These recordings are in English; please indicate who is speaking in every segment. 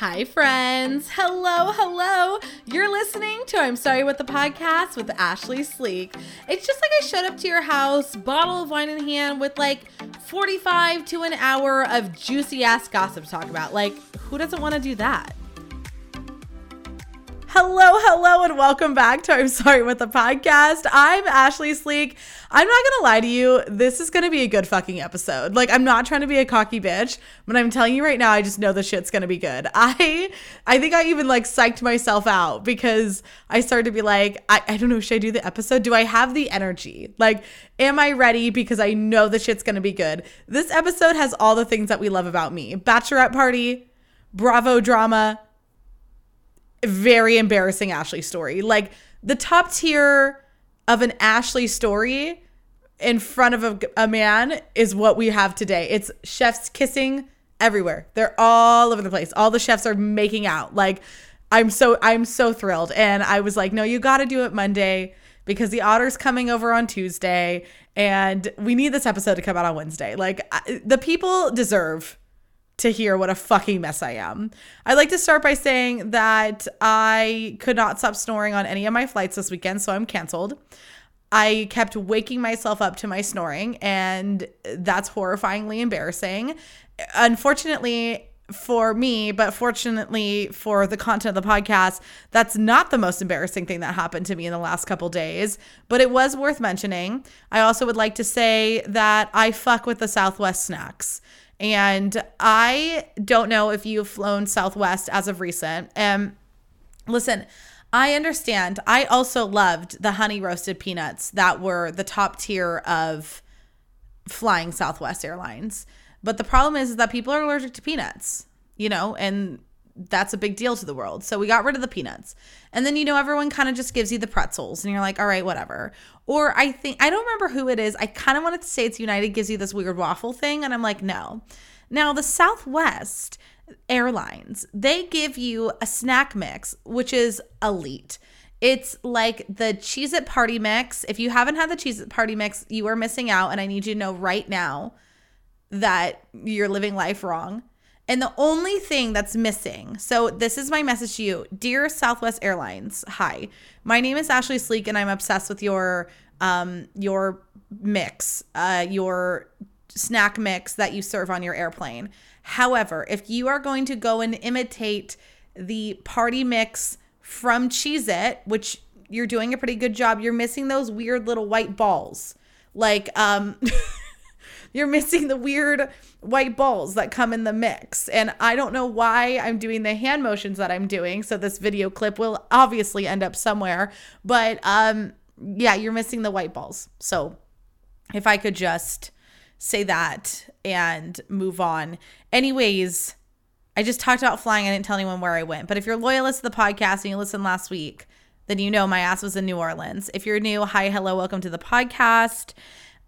Speaker 1: Hi, friends. Hello, hello. You're listening to I'm Sorry What the Podcast with Ashlee Sleek. It's just like I showed up to your house, bottle of wine in hand, with like 45 to an hour of juicy ass gossip to talk about. Like, who doesn't want to do that? Hello, hello, and welcome back to I'm Sorry What the podcast. I'm Ashlee Sleek. I'm not gonna lie to you, this is gonna be a good fucking episode. Like, I'm not trying to be a cocky bitch, but I'm telling you right now, I just know the shit's gonna be good. I I think I even like psyched myself out because I started to be like, I, I don't know, should I do the episode? Do I have the energy? Like, am I ready? Because I know the shit's gonna be good. This episode has all the things that we love about me. Bachelorette party, Bravo drama very embarrassing Ashlee story. Like the top tier of an Ashlee story in front of a, a, man is what we have today. It's chefs kissing everywhere. They're all over the place. All the chefs are making out. Like I'm so I'm so thrilled. And I was like, no, you got to do it Monday because the otter's coming over on Tuesday and we need this episode to come out on Wednesday. Like I, the people deserve to hear what a fucking mess I am. I'd like to start by saying that I could not stop snoring on any of my flights this weekend, so I'm canceled. I kept waking myself up to my snoring, and that's horrifyingly embarrassing. Unfortunately, for me, but fortunately for the content of the podcast, that's not the most embarrassing thing that happened to me in the last couple days, but it was worth mentioning. I also would like to say that I fuck with the Southwest snacks. And I don't know if you've flown Southwest as of recent. And listen, I understand. I also loved the honey roasted peanuts that were the top tier of flying Southwest Airlines. But the problem is, is that people are allergic to peanuts, you know, and that's a big deal to the world. So we got rid of the peanuts. And then, you know, everyone kind of just gives you the pretzels and you're like, all right, whatever. Or I think, I don't remember who it is. I kind of wanted to say it's United gives you this weird waffle thing. And I'm like, no. Now, the Southwest Airlines, they give you a snack mix, which is elite. It's like the Cheez It Party Mix. If you haven't had the Cheez It Party Mix, you are missing out. And I need you to know right now that you're living life wrong. And the only thing that's missing, so this is my message to you, dear Southwest Airlines. Hi, my name is Ashlee Sleek, and I'm obsessed with your um your mix, uh, your snack mix that you serve on your airplane. However, if you are going to go and imitate the party mix from Cheez It, which you're doing a pretty good job, you're missing those weird little white balls. Like, um, you're missing the weird white balls that come in the mix. And I don't know why I'm doing the hand motions that I'm doing. So this video clip will obviously end up somewhere. But um yeah, you're missing the white balls. So if I could just say that and move on. Anyways, I just talked about flying. I didn't tell anyone where I went. But if you're loyalist to the podcast and you listened last week, then you know my ass was in New Orleans. If you're new, hi, hello, welcome to the podcast.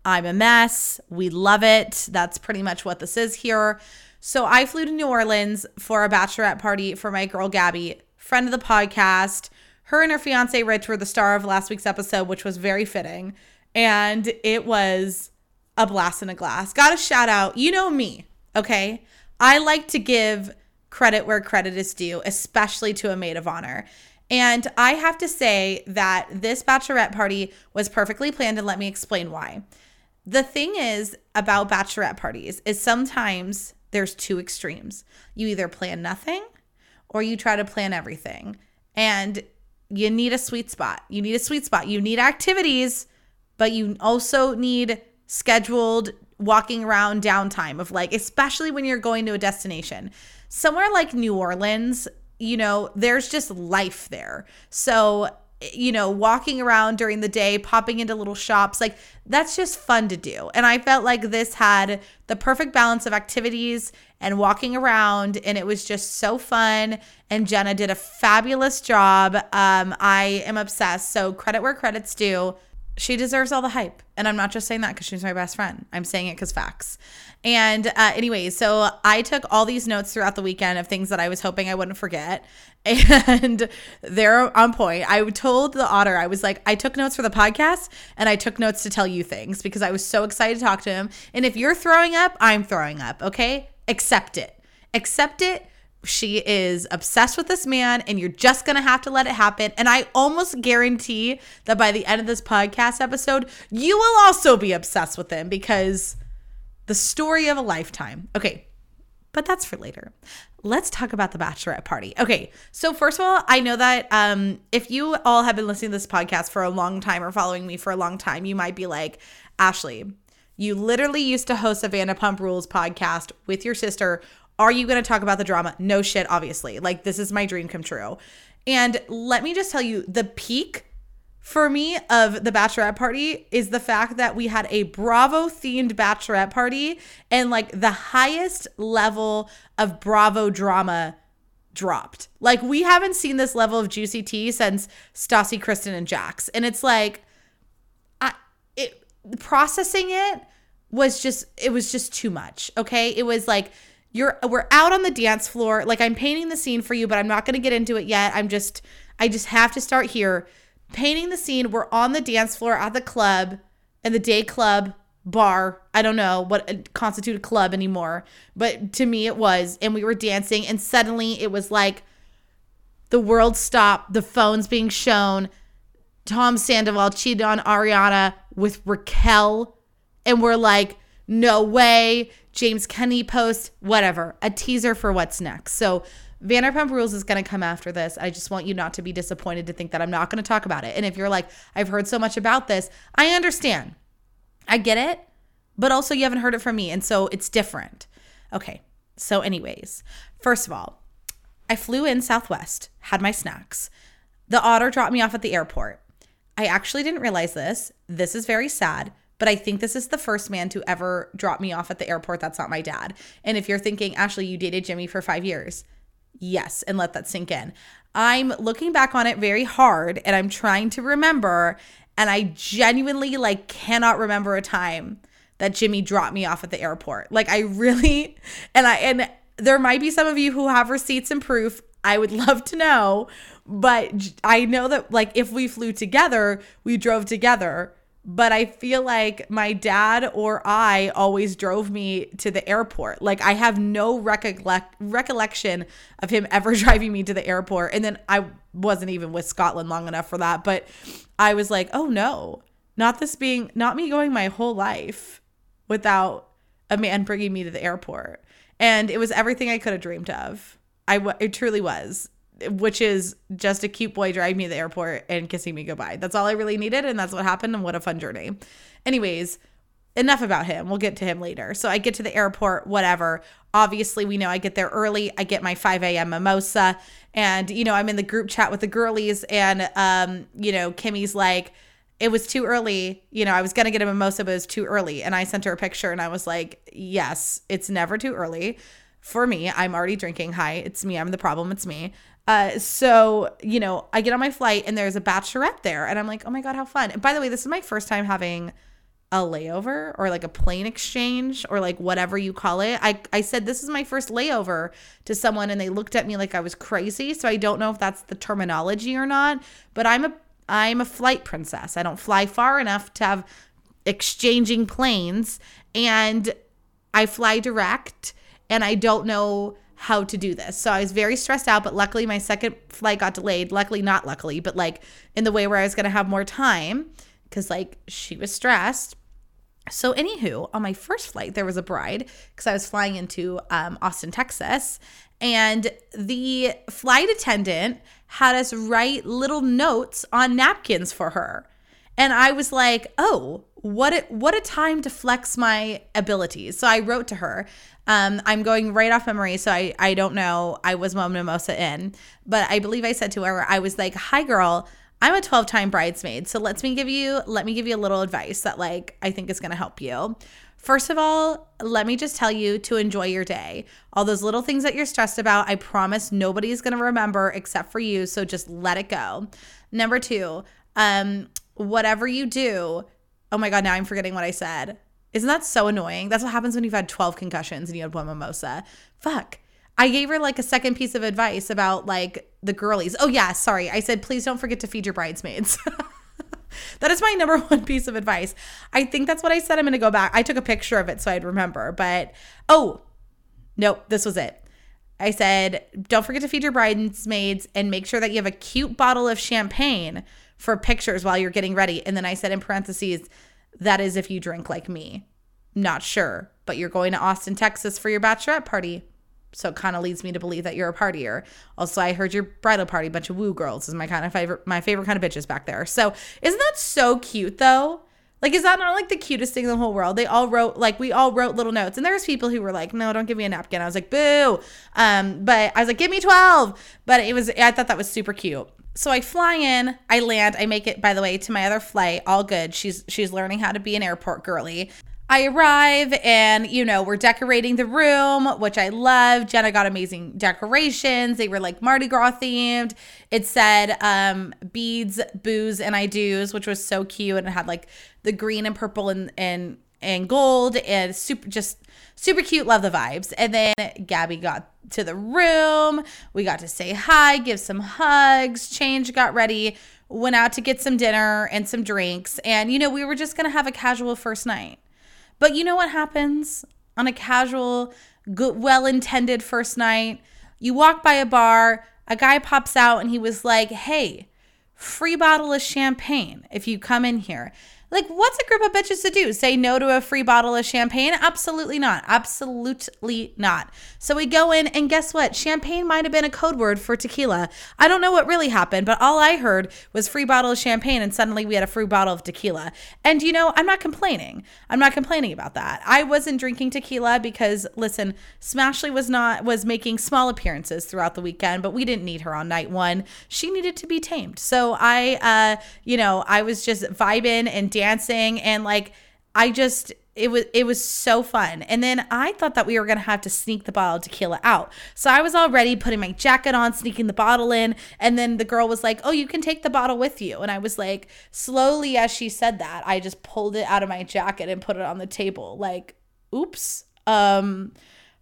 Speaker 1: I'm a mess. We love it. That's pretty much what this is here. So I flew to New Orleans for a bachelorette party for my girl Gabby, friend of the podcast. Her and her fiance Rich were the star of last week's episode, which was very fitting. And it was a blast in a glass. Got a shout out. You know me, okay? I like to give credit where credit is due, especially to a maid of honor. And I have to say that this bachelorette party was perfectly planned, and let me explain why. The thing is about bachelorette parties is sometimes there's two extremes. You either plan nothing or you try to plan everything. And you need a sweet spot. You need a sweet spot. You need activities, but you also need scheduled walking around downtime of like, especially when you're going to a destination. Somewhere like New Orleans, you know, there's just life there. So you know, walking around during the day, popping into little shops. Like that's just fun to do. And I felt like this had the perfect balance of activities and walking around and it was just so fun and Jenna did a fabulous job. Um I am obsessed. So credit where credit's due. She deserves all the hype. And I'm not just saying that cuz she's my best friend. I'm saying it cuz facts. And uh, anyways, so I took all these notes throughout the weekend of things that I was hoping I wouldn't forget. And they're on point. I told the otter, I was like, I took notes for the podcast and I took notes to tell you things because I was so excited to talk to him. And if you're throwing up, I'm throwing up, okay? Accept it. Accept it. She is obsessed with this man and you're just going to have to let it happen. And I almost guarantee that by the end of this podcast episode, you will also be obsessed with him because the story of a lifetime. Okay, but that's for later. Let's talk about the bachelorette party. Okay, so first of all, I know that um, if you all have been listening to this podcast for a long time or following me for a long time, you might be like, Ashlee, you literally used to host a Vanderpump Rules podcast with your sister are you going to talk about the drama? No shit, obviously. Like, this is my dream come true. And let me just tell you the peak for me of the bachelorette party is the fact that we had a Bravo themed bachelorette party and like the highest level of Bravo drama dropped. Like, we haven't seen this level of juicy tea since Stassi, Kristen, and Jax. And it's like, I, it, processing it was just, it was just too much. Okay. It was like, you're we're out on the dance floor. Like I'm painting the scene for you, but I'm not going to get into it yet. I'm just I just have to start here. Painting the scene. We're on the dance floor at the club and the day club bar. I don't know what uh, constituted a club anymore, but to me it was. And we were dancing, and suddenly it was like the world stopped, the phones being shown. Tom Sandoval cheated on Ariana with Raquel, and we're like, no way. James Kennedy post, whatever, a teaser for what's next. So Vanderpump Rules is going to come after this. I just want you not to be disappointed to think that I'm not going to talk about it. And if you're like, I've heard so much about this, I understand. I get it, but also you haven't heard it from me. And so it's different. Okay. So, anyways, first of all, I flew in Southwest, had my snacks. The otter dropped me off at the airport. I actually didn't realize this. This is very sad. But I think this is the first man to ever drop me off at the airport that's not my dad. And if you're thinking, Ashlee, you dated Jimmy for five years, yes, and let that sink in. I'm looking back on it very hard and I'm trying to remember. And I genuinely like cannot remember a time that Jimmy dropped me off at the airport. Like I really and I and there might be some of you who have receipts and proof. I would love to know, but I know that like if we flew together, we drove together but I feel like my dad or I always drove me to the airport. Like I have no recollect recollection of him ever driving me to the airport. And then I wasn't even with Scotland long enough for that, but I was like, "Oh no. Not this being not me going my whole life without a man bringing me to the airport." And it was everything I could have dreamed of. I it truly was which is just a cute boy driving me to the airport and kissing me goodbye. That's all I really needed, and that's what happened. And what a fun journey. Anyways, enough about him. We'll get to him later. So I get to the airport, whatever. Obviously, we know I get there early. I get my 5 a.m. mimosa, and you know I'm in the group chat with the girlies, and um, you know Kimmy's like. It was too early. You know, I was going to get a mimosa, but it was too early. And I sent her a picture and I was like, yes, it's never too early for me. I'm already drinking. Hi, it's me. I'm the problem. It's me. Uh, so you know, I get on my flight and there's a bachelorette there, and I'm like, oh my god, how fun! And by the way, this is my first time having a layover or like a plane exchange or like whatever you call it. I I said this is my first layover to someone, and they looked at me like I was crazy. So I don't know if that's the terminology or not, but I'm a I'm a flight princess. I don't fly far enough to have exchanging planes, and I fly direct, and I don't know how to do this. So I was very stressed out, but luckily my second flight got delayed. Luckily, not luckily, but like in the way where I was going to have more time because like she was stressed. So, anywho, on my first flight, there was a bride because I was flying into um, Austin, Texas, and the flight attendant had us write little notes on napkins for her. And I was like, oh, what a, what a time to flex my abilities. So I wrote to her. Um, I'm going right off memory, so I, I don't know. I was Mom Mimosa in, but I believe I said to her, I was like, "Hi, girl, I'm a 12 time bridesmaid, so let me give you let me give you a little advice that like I think is gonna help you." First of all, let me just tell you to enjoy your day. All those little things that you're stressed about, I promise nobody's going to remember except for you, so just let it go. Number 2, um whatever you do, oh my god, now I'm forgetting what I said. Isn't that so annoying? That's what happens when you've had 12 concussions and you had one mimosa. Fuck. I gave her like a second piece of advice about like the girlies. Oh, yeah, sorry. I said, please don't forget to feed your bridesmaids. that is my number one piece of advice. I think that's what I said. I'm going to go back. I took a picture of it so I'd remember. But oh, nope, this was it. I said, don't forget to feed your bridesmaids and make sure that you have a cute bottle of champagne for pictures while you're getting ready. And then I said in parentheses, that is if you drink like me. Not sure, but you're going to Austin, Texas for your bachelorette party. So it kind of leads me to believe that you're a partier. Also, I heard your bridal party, bunch of woo girls is my kind of favorite, my favorite kind of bitches back there. So isn't that so cute though? Like, is that not like the cutest thing in the whole world? They all wrote, like, we all wrote little notes. And there's people who were like, no, don't give me a napkin. I was like, boo. Um, but I was like, give me 12. But it was, I thought that was super cute. So I fly in, I land, I make it, by the way, to my other flight, all good. She's she's learning how to be an airport girly. I arrive and, you know, we're decorating the room, which I love. Jenna got amazing decorations. They were like Mardi Gras themed. It said um, beads, booze, and I do's, which was so cute. And it had like the green and purple and, and, and gold and super, just super cute. Love the vibes. And then Gabby got to the room. We got to say hi, give some hugs, change, got ready, went out to get some dinner and some drinks. And, you know, we were just to have a casual first night. But you know what happens on a casual, good, well intended first night? You walk by a bar, a guy pops out and he was like, hey, free bottle of champagne if you come in here. Like, what's a group of bitches to do? Say no to a free bottle of champagne? Absolutely not. Absolutely not. So we go in, and guess what? Champagne might have been a code word for tequila. I don't know what really happened, but all I heard was free bottle of champagne, and suddenly we had a free bottle of tequila. And you know, I'm not complaining. I'm not complaining about that. I wasn't drinking tequila because, listen, Smashley was not was making small appearances throughout the weekend, but we didn't need her on night one. She needed to be tamed. So I, uh, you know, I was just vibing and dancing dancing and like I just it was it was so fun. And then I thought that we were gonna have to sneak the bottle of tequila out. So I was already putting my jacket on, sneaking the bottle in, and then the girl was like, "Oh, you can take the bottle with you." And I was like, slowly as she said that, I just pulled it out of my jacket and put it on the table. Like, oops. Um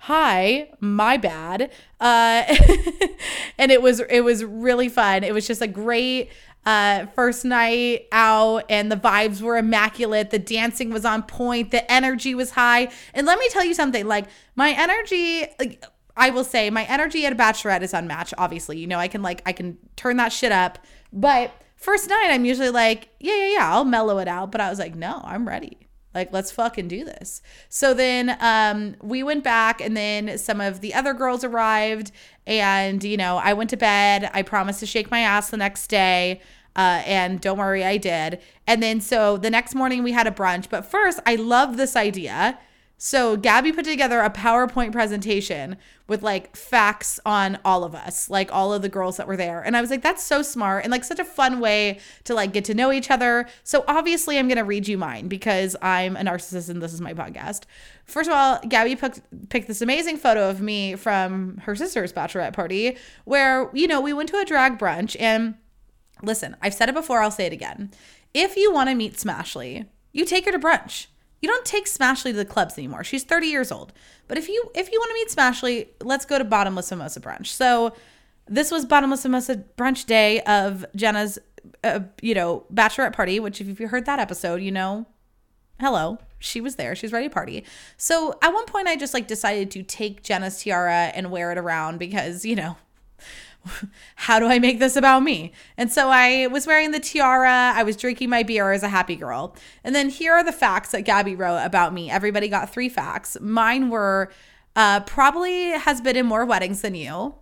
Speaker 1: hi my bad uh and it was it was really fun it was just a great uh, first night out and the vibes were immaculate. The dancing was on point. The energy was high. And let me tell you something like my energy, like, I will say my energy at a bachelorette is unmatched, obviously. You know, I can like, I can turn that shit up. But first night, I'm usually like, yeah, yeah, yeah, I'll mellow it out. But I was like, no, I'm ready. Like, let's fucking do this. So then um, we went back, and then some of the other girls arrived. And, you know, I went to bed. I promised to shake my ass the next day. Uh, and don't worry, I did. And then so the next morning we had a brunch. But first, I love this idea. So Gabby put together a PowerPoint presentation with like facts on all of us, like all of the girls that were there. And I was like, that's so smart and like such a fun way to like get to know each other. So obviously I'm going to read you mine because I'm a narcissist and this is my podcast. First of all, Gabby picked, picked this amazing photo of me from her sister's bachelorette party where, you know, we went to a drag brunch and listen, I've said it before, I'll say it again. If you want to meet Smashley, you take her to brunch. You don't take Smashley to the clubs anymore. She's 30 years old. But if you if you want to meet Smashley, let's go to Bottomless Mimosa brunch. So this was Bottomless Mimosa brunch day of Jenna's uh, you know, bachelorette party, which if you heard that episode, you know, hello, she was there. She's ready to party. So at one point I just like decided to take Jenna's tiara and wear it around because, you know, how do I make this about me? And so I was wearing the tiara, I was drinking my beer as a happy girl. And then here are the facts that Gabby wrote about me. Everybody got three facts. Mine were uh, probably has been in more weddings than you.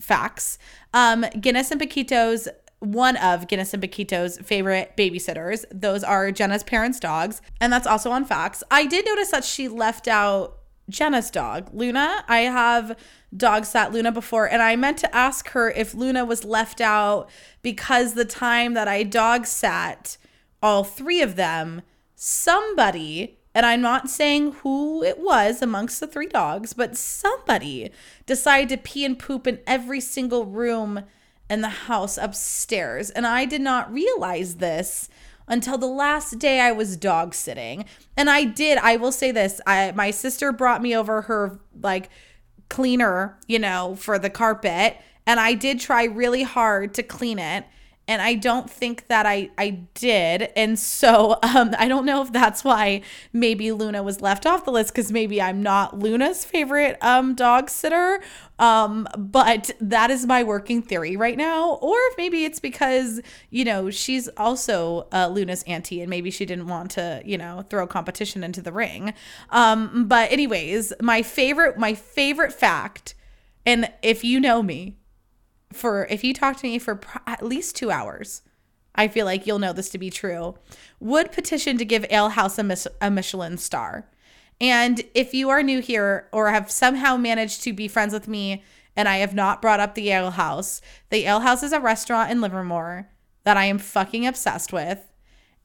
Speaker 1: Facts. Um, Guinness and Paquito's one of Guinness and Paquito's favorite babysitters. Those are Jenna's parents' dogs, and that's also on facts. I did notice that she left out Jenna's dog, Luna. I have dog sat Luna before, and I meant to ask her if Luna was left out because the time that I dog sat all three of them, somebody, and I'm not saying who it was amongst the three dogs, but somebody decided to pee and poop in every single room in the house upstairs. And I did not realize this until the last day I was dog sitting. And I did, I will say this, I my sister brought me over her like cleaner, you know, for the carpet. And I did try really hard to clean it. And I don't think that I I did. And so um, I don't know if that's why maybe Luna was left off the list because maybe I'm not Luna's favorite um, dog sitter. Um, but that is my working theory right now. Or if maybe it's because you know she's also uh, Luna's auntie and maybe she didn't want to you know throw competition into the ring. Um, but anyways, my favorite my favorite fact, and if you know me, for if you talk to me for at least two hours, I feel like you'll know this to be true, would petition to give Ale House a, Mich- a Michelin star. And if you are new here or have somehow managed to be friends with me and I have not brought up the Ale House, the Ale House is a restaurant in Livermore that I am fucking obsessed with.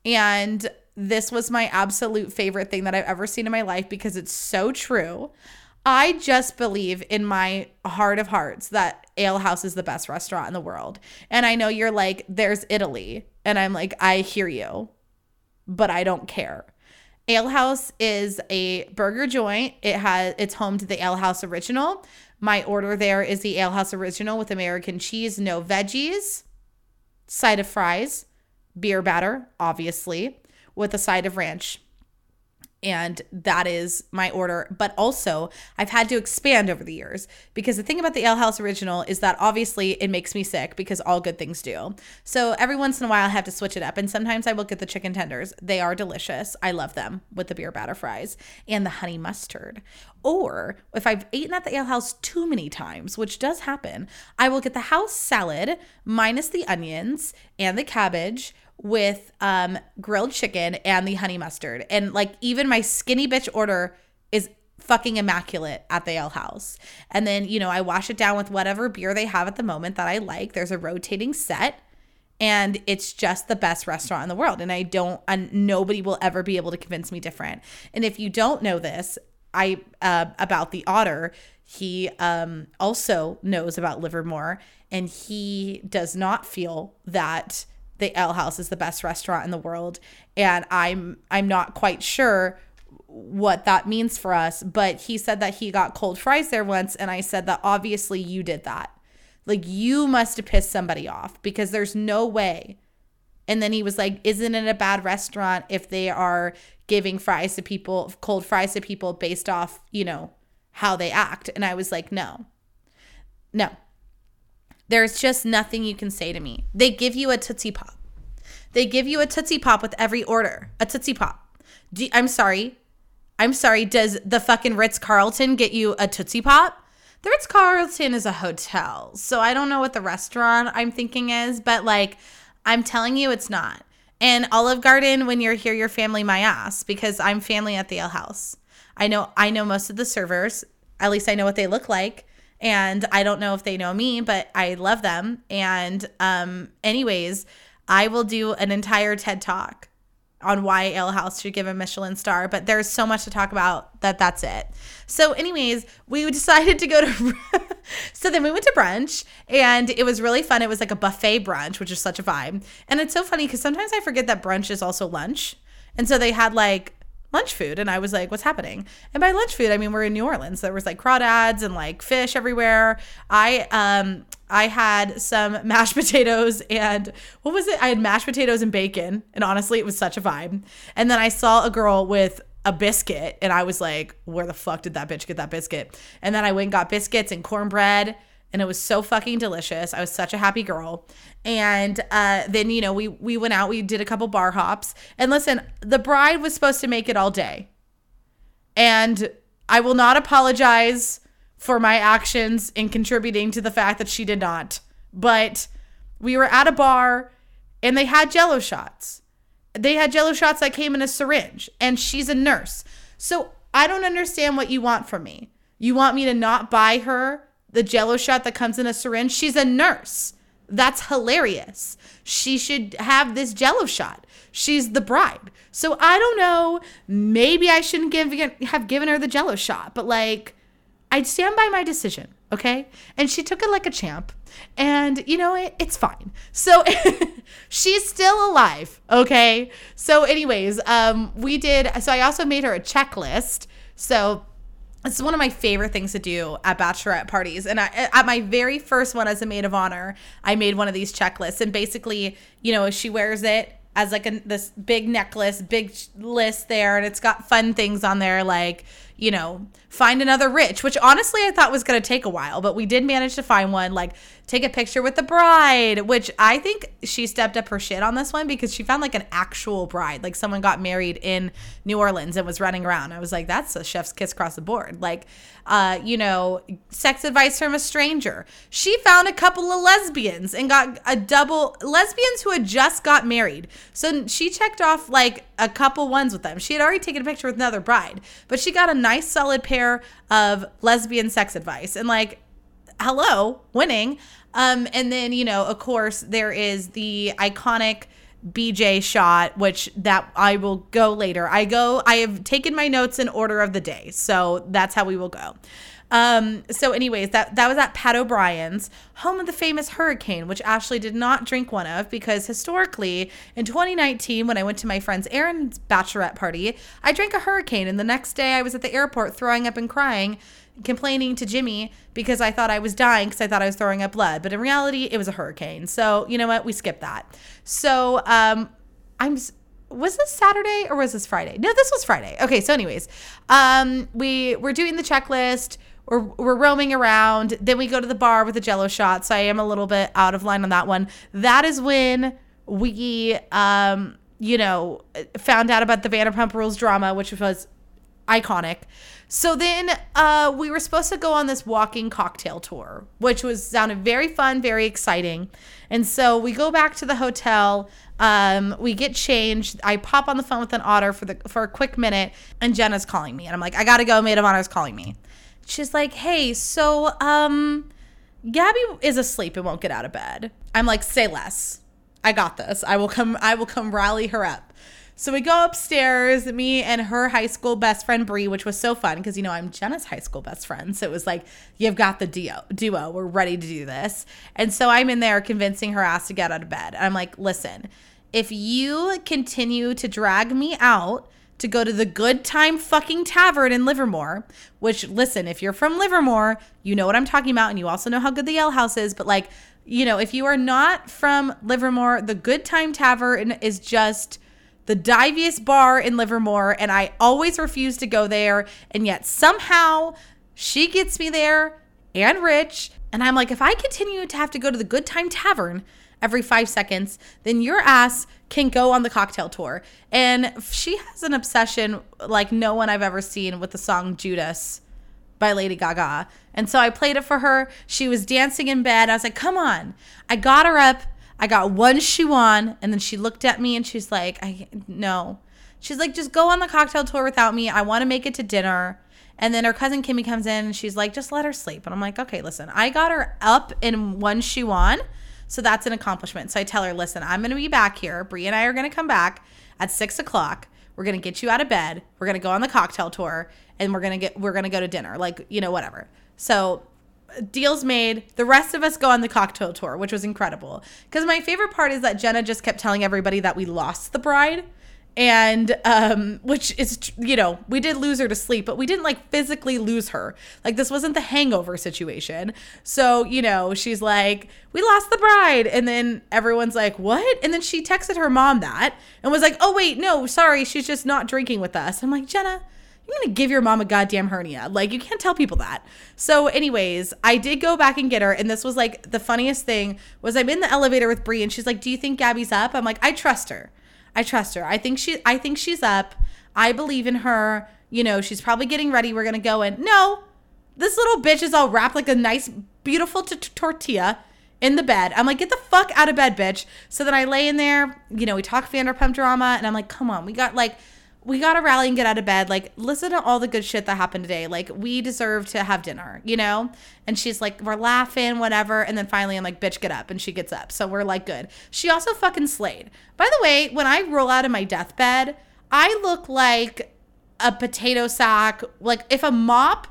Speaker 1: And this was my absolute favorite thing that I've ever seen in my life because it's so true. I just believe in my heart of hearts that Ale House is the best restaurant in the world. And I know you're like, there's Italy. And I'm like, I hear you, but I don't care. Ale House is a burger joint. It has it's home to the Ale House Original. My order there is the Ale House Original with American cheese, no veggies, side of fries, beer batter, obviously, with a side of ranch and that is my order. But also, I've had to expand over the years because the thing about the Ale House Original is that obviously it makes me sick because all good things do. So every once in a while, I have to switch it up. And sometimes I will get the chicken tenders. They are delicious. I love them with the beer batter fries and the honey mustard. Or if I've eaten at the Ale House too many times, which does happen, I will get the house salad minus the onions and the cabbage with um grilled chicken and the honey mustard. And like even my skinny bitch order is fucking immaculate at the ale house. And then, you know, I wash it down with whatever beer they have at the moment that I like. There's a rotating set and it's just the best restaurant in the world and I don't and nobody will ever be able to convince me different. And if you don't know this, I uh, about the otter, he um also knows about Livermore and he does not feel that the Ale House is the best restaurant in the world, and I'm I'm not quite sure what that means for us. But he said that he got cold fries there once, and I said that obviously you did that. Like you must have pissed somebody off because there's no way. And then he was like, "Isn't it a bad restaurant if they are giving fries to people, cold fries to people based off, you know, how they act?" And I was like, "No, no." There's just nothing you can say to me. They give you a Tootsie Pop. They give you a Tootsie Pop with every order. A Tootsie Pop. I'm sorry. I'm sorry. Does the fucking Ritz Carlton get you a Tootsie Pop? The Ritz Carlton is a hotel. So I don't know what the restaurant I'm thinking is, but like, I'm telling you, it's not. And Olive Garden, when you're here, your family my ass because I'm family at the Ale House. I know I know most of the servers. At least I know what they look like and I don't know if they know me, but I love them. And um, anyways, I will do an entire TED talk on why Ale House should give a Michelin star, but there's so much to talk about that that's it. So, anyways, we decided to go to. so then we went to brunch, and it was really fun. It was like a buffet brunch, which is such a vibe. And it's so funny because sometimes I forget that brunch is also lunch. And so they had like lunch food and I was like, what's happening? And by lunch food, I mean we're in New Orleans. There was like crawdads and like fish everywhere. I um I had some mashed potatoes and what was it? I had mashed potatoes and bacon. And honestly, it was such a vibe. And then I saw a girl with a biscuit and I was like, where the fuck did that bitch get that biscuit? And then I went and got biscuits and cornbread and it was so fucking delicious. I was such a happy girl. And uh, then you know we we went out. We did a couple bar hops. And listen, the bride was supposed to make it all day, and I will not apologize for my actions in contributing to the fact that she did not. But we were at a bar, and they had Jello shots. They had Jello shots that came in a syringe, and she's a nurse. So I don't understand what you want from me. You want me to not buy her the jello shot that comes in a syringe. She's a nurse. That's hilarious. She should have this jello shot. She's the bride. So I don't know. Maybe I shouldn't give have given her the jello shot, but like I'd stand by my decision, okay? And she took it like a champ. And you know it, it's fine. So she's still alive, okay? So anyways, um we did so I also made her a checklist. So is one of my favorite things to do at bachelorette parties. And I, at my very first one as a maid of honor, I made one of these checklists. And basically, you know, she wears it as like a, this big necklace, big list there, and it's got fun things on there like you know, find another rich, which honestly I thought was going to take a while, but we did manage to find one. Like, take a picture with the bride, which I think she stepped up her shit on this one because she found like an actual bride. Like, someone got married in New Orleans and was running around. I was like, that's a chef's kiss across the board. Like, uh, you know, sex advice from a stranger. She found a couple of lesbians and got a double lesbians who had just got married. So she checked off like a couple ones with them. She had already taken a picture with another bride, but she got a nice solid pair of lesbian sex advice and like hello winning um and then you know of course there is the iconic BJ shot, which that I will go later. I go, I have taken my notes in order of the day. So that's how we will go. Um, so, anyways, that that was at Pat O'Brien's, home of the famous hurricane, which Ashlee did not drink one of because historically, in 2019, when I went to my friend's Erin's bachelorette party, I drank a hurricane, and the next day I was at the airport throwing up and crying, complaining to Jimmy because I thought I was dying because I thought I was throwing up blood, but in reality, it was a hurricane. So you know what? We skipped that. So um, I'm was this Saturday or was this Friday? No, this was Friday. Okay, so anyways, um, we we're doing the checklist we're, we're roaming around. Then we go to the bar with the jello shot. So I am a little bit out of line on that one. That is when we, um, you know, found out about the Vanderpump Rules drama, which was iconic. So then uh, we were supposed to go on this walking cocktail tour, which was sounded very fun, very exciting. And so we go back to the hotel. Um, we get changed. I pop on the phone with an otter for the for a quick minute, and Jenna's calling me, and I'm like, I gotta go. Maid of Honor is calling me she's like, "Hey, so um Gabby is asleep and won't get out of bed." I'm like, "Say less. I got this. I will come I will come rally her up." So we go upstairs, me and her high school best friend Bree, which was so fun because you know I'm Jenna's high school best friend. So it was like, you've got the duo. Duo, we're ready to do this. And so I'm in there convincing her ass to get out of bed. And I'm like, listen, if you continue to drag me out to go to the Good Time fucking Tavern in Livermore, which, listen, if you're from Livermore, you know what I'm talking about, and you also know how good the Ale House is. But, like, you know, if you are not from Livermore, the Good Time Tavern is just the diviest bar in Livermore, and I always refuse to go there. And yet, somehow, she gets me there and Rich. And I'm like, if I continue to have to go to the Good Time Tavern every five seconds, then your ass can go on the cocktail tour. And she has an obsession like no one I've ever seen with the song Judas by Lady Gaga. And so I played it for her. She was dancing in bed. I was like, come on. I got her up. I got one shoe on. And then she looked at me and she's like, I no. She's like, just go on the cocktail tour without me. I want to make it to dinner. And then her cousin Kimmy comes in and she's like, just let her sleep. And I'm like, okay, listen, I got her up in one shoe on. So that's an accomplishment. So I tell her, listen, I'm going to be back here. Brie and I are going to come back at six o'clock. We're going to get you out of bed. We're going to go on the cocktail tour and we're going to get, we're going to go to dinner. Like, you know, whatever. So deals made. The rest of us go on the cocktail tour, which was incredible. Because my favorite part is that Jenna just kept telling everybody that we lost the bride and um which is you know we did lose her to sleep but we didn't like physically lose her like this wasn't the hangover situation so you know she's like we lost the bride and then everyone's like what and then she texted her mom that and was like oh wait no sorry she's just not drinking with us i'm like jenna you're gonna give your mom a goddamn hernia. Like, you can't tell people that. So, anyways, I did go back and get her, and this was like the funniest thing was I'm in the elevator with Brie, and she's like, "Do you think Gabby's up?" I'm like, "I trust her." I trust her. I think she I think she's up. I believe in her. You know, she's probably getting ready. We're going to go in. No. This little bitch is all wrapped like a nice beautiful t- tortilla in the bed. I'm like, get the fuck out of bed, bitch. So then I lay in there, you know, we talk Vanderpump drama, and I'm like, come on, we got like we got to rally and get out of bed. Like, listen to all the good shit that happened today. Like, we deserve to have dinner, you know? And she's like, we're laughing, whatever. And then finally, I'm like, bitch, get up. And she gets up. So we're like, good. She also fucking slayed. By the way, when I roll out of my deathbed, I look like a potato sack. Like, if a mop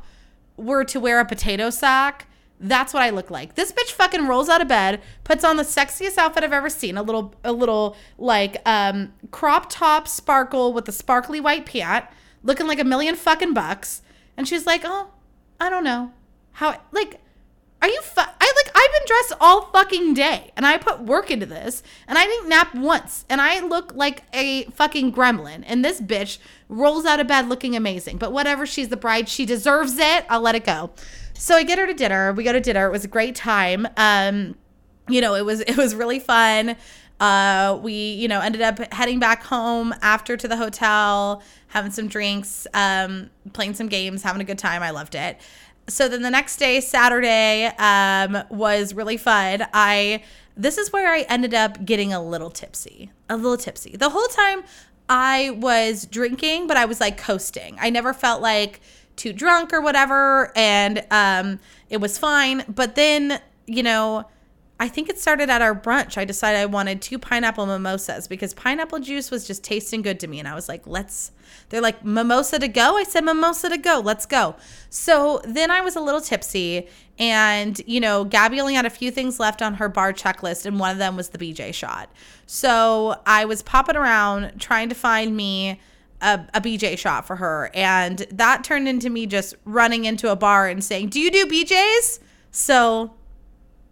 Speaker 1: were to wear a potato sack, that's what I look like. This bitch fucking rolls out of bed, puts on the sexiest outfit I've ever seen, a little a little like um crop top sparkle with a sparkly white pant, looking like a million fucking bucks. And she's like, oh, I don't know. How, like, are you, fu- I like, I've been dressed all fucking day and I put work into this and I didn't nap once and I look like a fucking gremlin. And this bitch rolls out of bed looking amazing. But whatever, she's the bride. She deserves it. I'll let it go. So I get her to dinner. We go to dinner. It was a great time. Um, you know, it was it was really fun. Uh, we, you know, ended up heading back home after to the hotel, having some drinks, um, playing some games, having a good time. I loved it. So then the next day, Saturday, um, was really fun. I this is where I ended up getting a little tipsy, a little tipsy. The whole time I was drinking, but I was like coasting. I never felt like too drunk or whatever, and um, it was fine. But then, you know I think it started at our brunch. I decided I wanted two pineapple mimosas because pineapple juice was just tasting good to me. And I was like, let's, they're like, mimosa to go. I said, mimosa to go. Let's go. So then I was a little tipsy. And, you know, Gabby only had a few things left on her bar checklist. And one of them was the BJ shot. So I was popping around trying to find me. A, a, BJ shot for her. And that turned into me just running into a bar and saying, Do you do BJs? So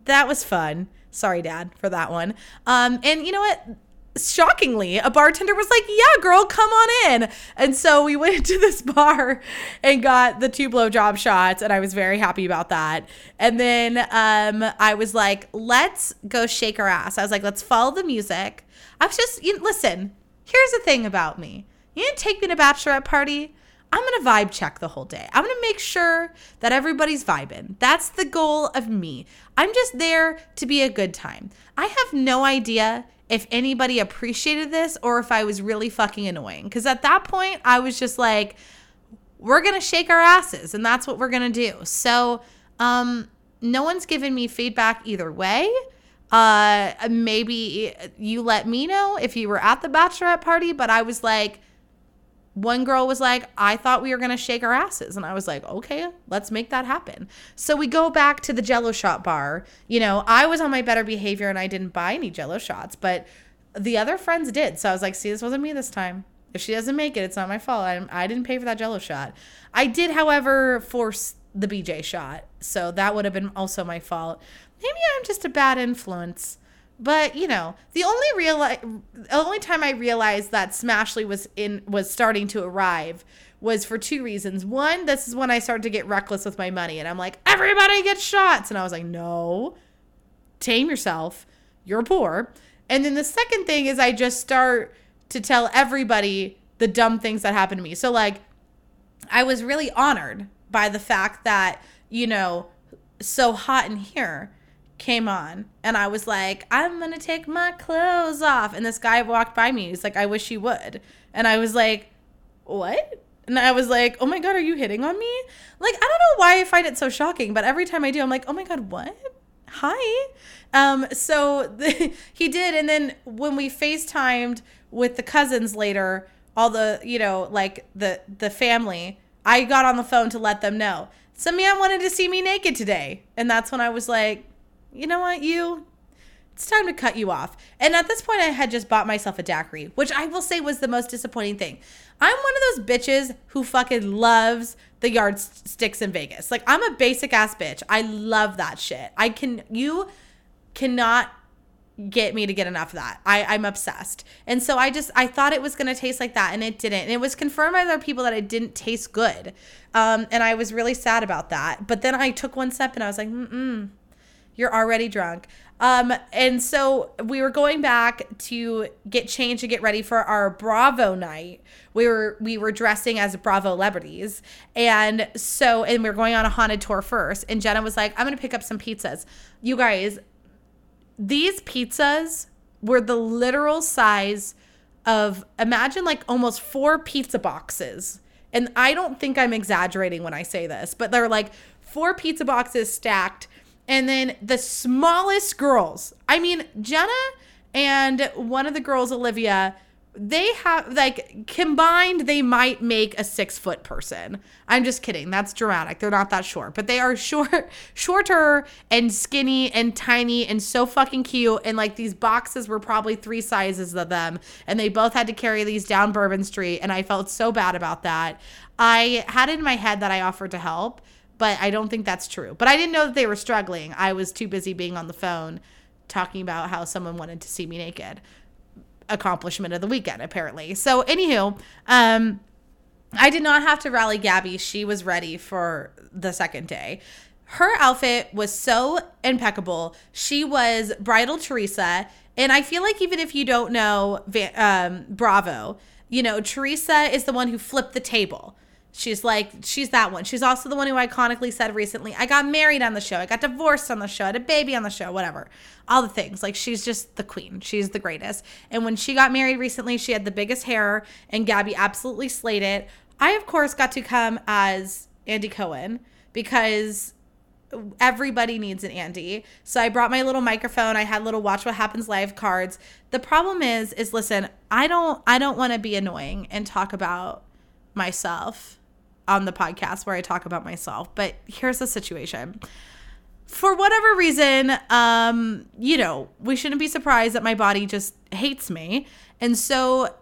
Speaker 1: that was fun. Sorry, Dad, for that one. Um, and you know what? shockingly, a bartender was like, "Yeah, girl, come on in." And so we went to this bar and got the two blowjob shots, and I was very happy about that. And then um, I was like, "Let's go shake her ass." I was like, "Let's follow the music." I was just, you, listen. Here's the thing about me: you didn't take me to bachelorette party. I'm to vibe check the whole day. I'm to make sure that everybody's vibing. That's the goal of me. I'm just there to be a good time. I have no idea if anybody appreciated this or if I was really fucking annoying. Because at that point, I was just like, we're to shake our asses and that's what we're to do. So, um, no one's given me feedback either way. Uh, maybe you let me know if you were at the bachelorette party, but I was like, one girl was like, I thought we were going to shake our asses. And I was like, okay, let's make that happen. So we go back to the jello shot bar. You know, I was on my better behavior and I didn't buy any jello shots, but the other friends did. So I was like, see, this wasn't me this time. If she doesn't make it, it's not my fault. I, I didn't pay for that jello shot. I did, however, force the BJ shot. So that would have been also my fault. Maybe I'm just a bad influence. But you know, the only real the only time I realized that Smashley was in was starting to arrive was for two reasons. One, this is when I started to get reckless with my money, and I'm like, everybody gets shots, and I was like, no, tame yourself. You're poor. And then the second thing is I just start to tell everybody the dumb things that happened to me. So like, I was really honored by the fact that you know, so hot in here came on and I was like, I'm gonna take my clothes off. And this guy walked by me. He's like, I wish you would. And I was like, What? And I was like, Oh my God, are you hitting on me? Like, I don't know why I find it so shocking, but every time I do, I'm like, Oh my God, what? Hi. Um, so the, he did. And then when we FaceTimed with the cousins later, all the, you know, like the the family, I got on the phone to let them know. Some wanted to see me naked today. And that's when I was like, you know what, you, it's time to cut you off. And at this point, I had just bought myself a daiquiri, which I will say was the most disappointing thing. I'm one of those bitches who fucking loves the yardsticks in Vegas. Like, I'm a basic ass bitch. I love that shit. I can, you cannot get me to get enough of that. I, I'm obsessed. And so I just I thought it was gonna taste like that and it didn't. And it was confirmed by other people that it didn't taste good. Um, and I was really sad about that. But then I took one step and I was like, mm you're already drunk. Um, and so we were going back to get changed to get ready for our Bravo night. We were we were dressing as Bravo celebrities, and so and we were going on a haunted tour first. And Jenna was like, "I'm gonna pick up some pizzas." You guys, these pizzas were the literal size of imagine like almost four pizza boxes. And I don't think I'm exaggerating when I say this, but they're like four pizza boxes stacked and then the smallest girls. I mean, Jenna and one of the girls, Olivia, they have like combined they might make a six foot person. I'm just kidding. That's dramatic. They're not that short. But they are short shorter and skinny and tiny and so fucking cute. And like these boxes were probably three sizes of them. And they both had to carry these down bourbon street. And i felt so bad about that. I had in my head that i offered to help but i don't think that's true but i didn't know that they were struggling i was too busy being on the phone talking about how someone wanted to see me naked accomplishment of the weekend, apparently. So, anywho, um, I did not have to rally Gabby. She was ready for the second day. Her outfit was so impeccable. She was bridal Teresa. And I feel like even if you don't know um, Bravo, you know, Teresa is the one who flipped the table. She's like, she's that one. She's also the one who iconically said recently, I got married on the show. I got divorced on the show. I had a baby on the show, whatever. All the things. Like, she's just the queen. She's the greatest. And when she got married recently, she had the biggest hair, and Gabby absolutely slayed it. I, of course, got to come as Andy Cohen because everybody needs an Andy. So I brought my little microphone. I had little watch what happens live cards. The problem is is listen, I don't I don't want to be annoying and talk about myself on the podcast where I talk about myself. But here's the situation. For whatever reason, um, you know, we shouldn't be surprised that my body just hates me. And so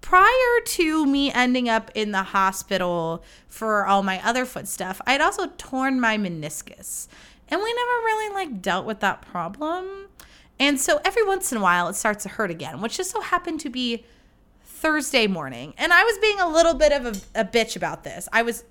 Speaker 1: prior to me ending up in the hospital for all my other foot stuff, I'd also torn my meniscus. And we never really like dealt with that problem. And so every once in a while it starts to hurt again, which just so happened to be Thursday morning. And I was being a little bit of a, a bitch about this. I was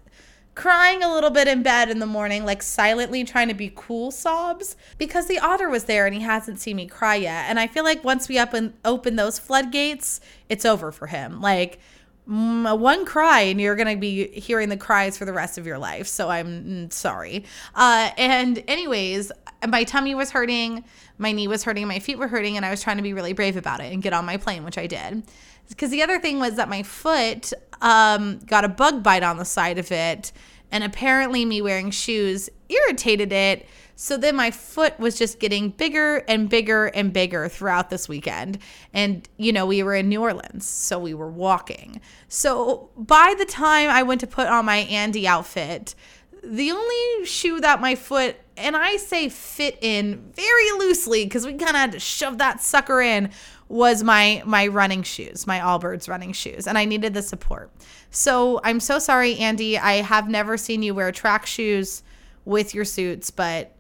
Speaker 1: crying a little bit in bed in the morning, like silently trying to be cool sobs because the otter was there and he hasn't seen me cry yet. And I feel like once we up and open those floodgates, it's over for him. Like mm, one cry and you're going to be hearing the cries for the rest of your life. So I'm mm, sorry. Uh, and anyways, my tummy was hurting, my knee was hurting, my feet were hurting, and I was trying to be really brave about it and get on my plane, which I did because the other thing was that my foot um, got a bug bite on the side of it. And apparently, me wearing shoes irritated it. So then my foot was just getting bigger and bigger and bigger throughout this weekend. And, you know, we were in New Orleans, so we were walking. So by the time I went to put on my Andy outfit, the only shoe that my foot, and I say fit in very loosely because we kind of had to shove that sucker in, was my my running shoes, my Allbirds running shoes, and I needed the support. So I'm so sorry, Andy. I have never seen you wear track shoes with your suits, but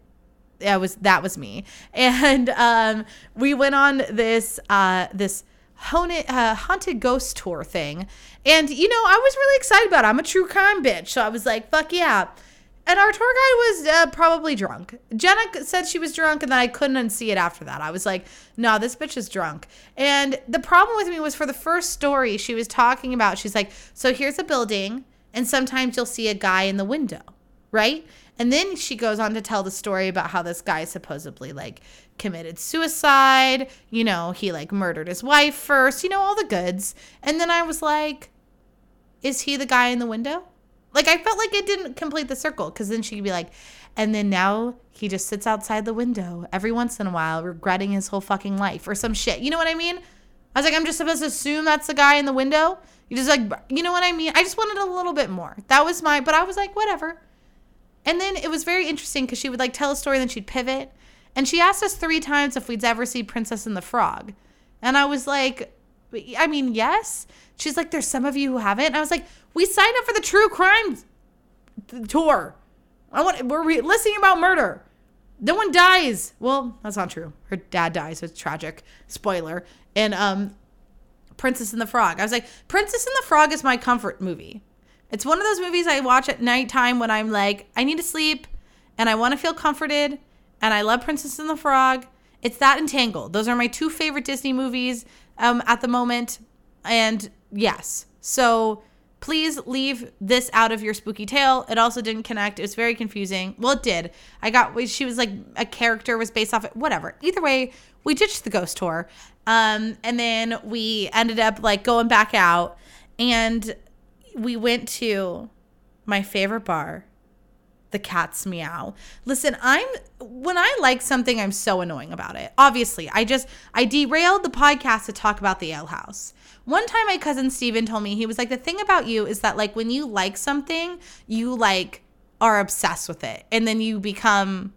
Speaker 1: that was that was me. And um, we went on this uh, this haunted, uh, haunted ghost tour thing, and you know I was really excited about. it. I'm a true crime bitch, so I was like, "Fuck yeah!" And our tour guide was uh, probably drunk. Jenna said she was drunk, and then I couldn't unsee it after that. I was like, no, this bitch is drunk. And the problem with me was for the first story she was talking about, she's like, so here's a building, and sometimes you'll see a guy in the window, right? And then she goes on to tell the story about how this guy supposedly like committed suicide. You know, he like murdered his wife first, you know, all the goods. And then I was like, is he the guy in the window? Like I felt like it didn't complete the circle because then she'd be like, and then now he just sits outside the window every once in a while, regretting his whole fucking life or some shit. You know what I mean? I was like, I'm just supposed to assume that's the guy in the window. You just like, you know what I mean? I just wanted a little bit more. That was my, but I was like, whatever. And then it was very interesting because she would like tell a story, then she'd pivot. And she asked us three times if we'd ever see Princess and the Frog. And I was like, I mean, yes. She's like, there's some of you who haven't. And I was like, we signed up for the true crime tour. I want we're re- listening about murder. No one dies. Well, that's not true. Her dad dies. It's tragic. Spoiler. And um, Princess and the Frog. I was like, Princess and the Frog is my comfort movie. It's one of those movies I watch at nighttime when I'm like, I need to sleep and I want to feel comforted. And I love Princess and the Frog. It's that Entangled. Those are my two favorite Disney movies um, at the moment. And yes, so please leave this out of your spooky tale. It also didn't connect. It was very confusing. Well, it did. I got she was like a character was based off it. Whatever. Either way, we ditched the ghost tour, um, and then we ended up like going back out, and we went to my favorite bar the cat's meow. Listen, I'm when I like something, I'm so annoying about it. Obviously, I just I derailed the podcast to talk about the ale house. One time my cousin Steven told me he was like the thing about you is that like when you like something, you like are obsessed with it and then you become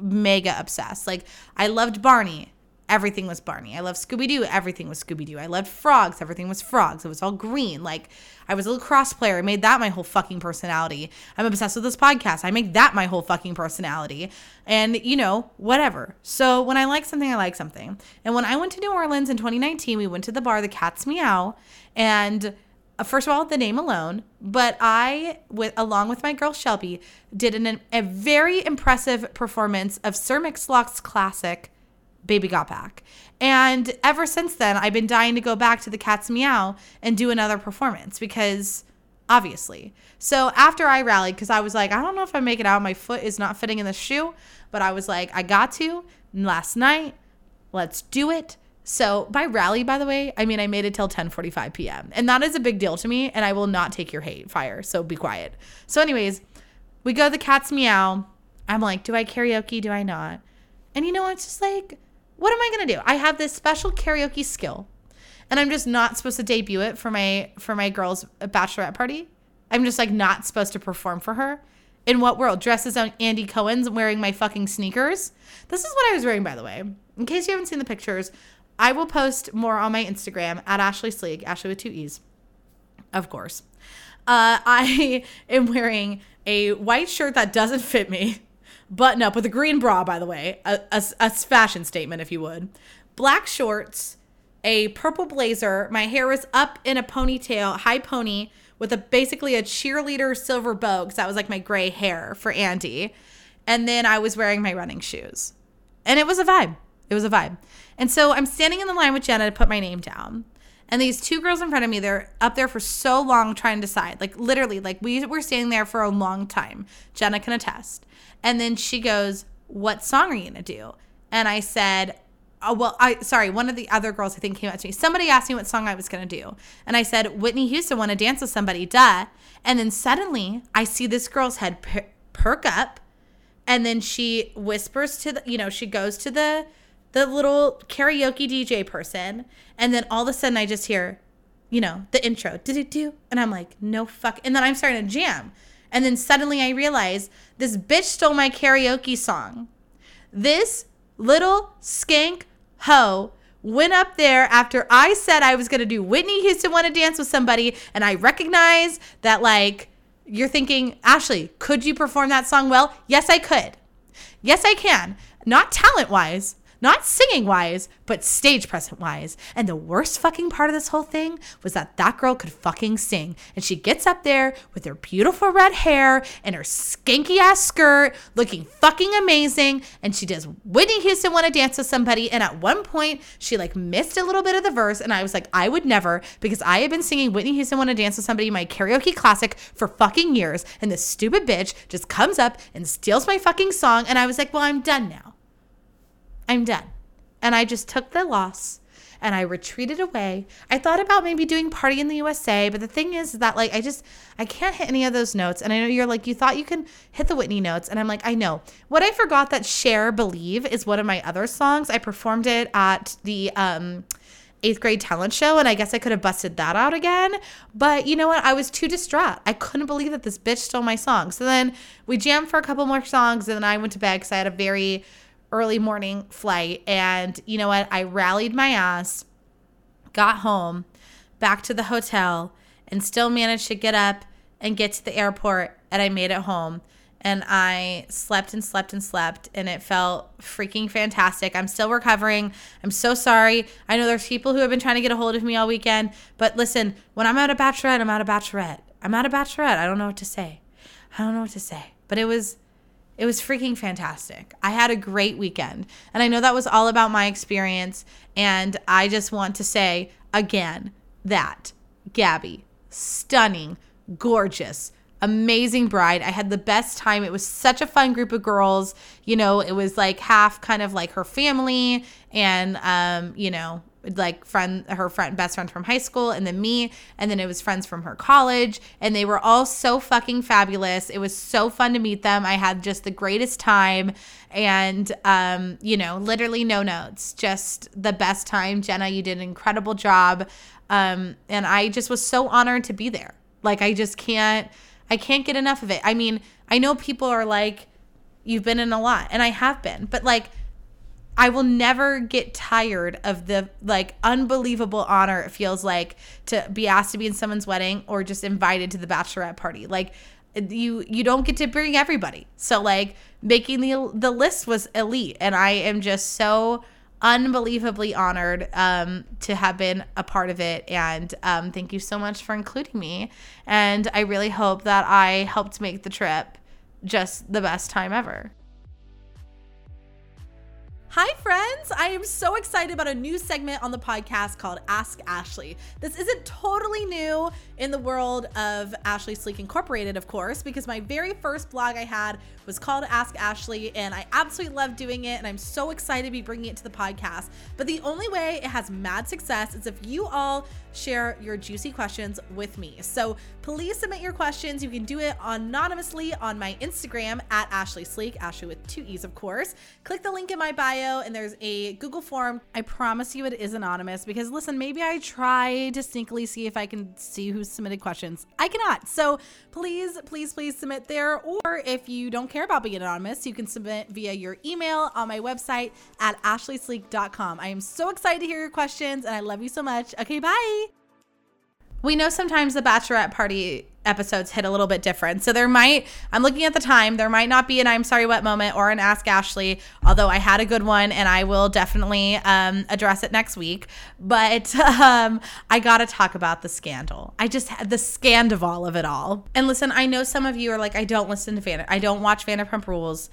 Speaker 1: mega obsessed. Like I loved Barney everything was Barney. I loved Scooby Doo, everything was Scooby Doo. I loved frogs, everything was frogs. It was all green. Like I was a lacrosse player. I made that my whole fucking personality. I'm obsessed with this podcast. I make that my whole fucking personality. And you know, whatever. So when I like something, I like something. And when I went to New Orleans in 2019, we went to the bar, the Cat's Meow, and uh, first of all, the name alone, but I, with along with my girl Shelby, did an, a very impressive performance of Sir Mix-a-Lot's classic Baby Got Back. And ever since then, I've been dying to go back to the Cat's Meow and do another performance because obviously. So after I rallied, because I was like, I don't know if I make it out, my foot is not fitting in the shoe, but I was like, I got to last night. Let's do it. So by rally, by the way, I mean I made it till 10:45 p.m. and that is a big deal to me, and I will not take your hate fire. So be quiet. So, anyways, we go to the cat's meow. I'm like, do I karaoke? Do I not? And you know, it's just like what am I going to do? I have this special karaoke skill and I'm just not supposed to debut it for my for my girl's bachelorette party. I'm just like not supposed to perform for her. In what world? Dresses on Andy Cohen's and wearing my fucking sneakers. This is what I was wearing, by the way. In case you haven't seen the pictures, I will post more on my Instagram at Ashlee Sleek, Ashlee with two E's, of course. Uh, I am wearing a white shirt that doesn't fit me button up with a green bra, by the way, a, a, a fashion statement, if you would. Black shorts, a purple blazer. My hair was up in a ponytail, high pony, with a basically a cheerleader silver bow, because that was like my gray hair for Andy. And then I was wearing my running shoes. And it was a vibe. It was a vibe. And so I'm standing in the line with Jenna to put my name down. And these two girls in front of me, they're up there for so long trying to decide. Like literally, like we were standing there for a long time. Jenna can attest. And then she goes, What song are you going to do? And I said, Oh, well, I sorry, one of the other girls I think came up to me. Somebody asked me what song I was gonna do. And I said, Whitney Houston, wanna dance with somebody, duh. And then suddenly I see this girl's head per- perk up. And then she whispers to the, you know, she goes to the the little karaoke DJ person. And then all of a sudden I just hear, you know, the intro. Did it do? And I'm like, no fuck. And then I'm starting to jam. And then suddenly I realize this bitch stole my karaoke song. This little skank hoe went up there after I said I was going to do Whitney Houston Want to Dance with Somebody. And I recognize that, like, you're thinking, Ashlee, could you perform that song well? Yes, I could. Yes, I can. Not talent wise, not singing wise, but stage present wise. And the worst fucking part of this whole thing was that that girl could fucking sing. And she gets up there with her beautiful red hair and her skanky ass skirt, looking fucking amazing. And she does Whitney Houston want to dance with somebody. And at one point, she like missed a little bit of the verse. And I was like, I would never, because I have been singing Whitney Houston want to dance with somebody, my karaoke classic, for fucking years. And this stupid bitch just comes up and steals my fucking song. And I was like, well, I'm done now. I'm done. And I just took the loss and I retreated away. I thought about maybe doing Party in the USA, but the thing is that like I just I can't hit any of those notes. And I know you're like you thought you can hit the Whitney notes, and I'm like I know. What I forgot that Cher Believe is one of my other songs. I performed it at the um eighth grade talent show and i guess i could have busted that out again but you know what i was too distraught i couldn't believe that this bitch stole my song so then we jammed for a couple more songs and then i went to bed because i had a very early morning flight. And you know what? I rallied my ass, got home, back to the hotel, and still managed to get up and get to the airport. And I made it home. And I slept and slept and slept, and it felt freaking fantastic. I'm still recovering. I'm so sorry. I know there's people who have been trying to get a hold of me all weekend, but listen, when I'm out of bachelorette, I'm out of bachelorette. I'm out of bachelorette. I don't know what to say. I don't know what to say. But it was it was freaking fantastic. I had a great weekend. And I know that was all about my experience. And I just want to say again that Gabby, stunning, gorgeous, amazing bride. I had the best time. It was such a fun group of girls. You know, it was like half kind of like her family and um, you know, like friend her friend best friend from high school and then me and then it was friends from her college and they were all so fucking fabulous. It was so fun to meet them. I had just the greatest time and um you know literally no notes just the best time. Jenna you did an incredible job um and i just was so honored to be there. Like i just can't i can't get enough of it. I mean i know people are like you've been in a lot and i have been but like I will never get tired of the like unbelievable honor it feels like to be asked to be in someone's wedding or just invited to the bachelorette party. Like you you don't get to bring everybody. So like making the the list was elite and I am just so unbelievably honored um, to have been a part of it and um, thank you so much for including me and I really hope that I helped make the trip just the best time ever. Hi, friends. I am so excited about a new segment on the podcast called Ask Ashlee. This isn't totally new in the world of Ashlee Sleek Incorporated, of course, because my very first blog I had was called Ask Ashlee, and I absolutely love doing it. And I'm so excited to be bringing it to the podcast. But the only way it has mad success is if you all share your juicy questions with me. So please submit your questions. You can do it anonymously on my Instagram at Ashlee Sleek, Ashlee with two E's, of course. Click the link in my bio, and there's a Google form. I promise you it is anonymous because listen, maybe I try to sneakily see if I can see who submitted questions. I cannot. So please, please, please submit there. Or if you don't care about being anonymous, you can submit via your email on my website at ashleysleek.com. I am so excited to hear your questions, and I love you so much. Okay, bye. We know sometimes the bachelorette party episodes hit a little bit different. So there might, I'm looking at the time, there might not be an I'm sorry what moment or an Ask Ashlee, although I had a good one and I will definitely um, address it next week. But um, I got to talk about the scandal. I just had the scandal of it all. And listen, I know some of you are like, I don't listen to Van, I don't watch Vanderpump Rules.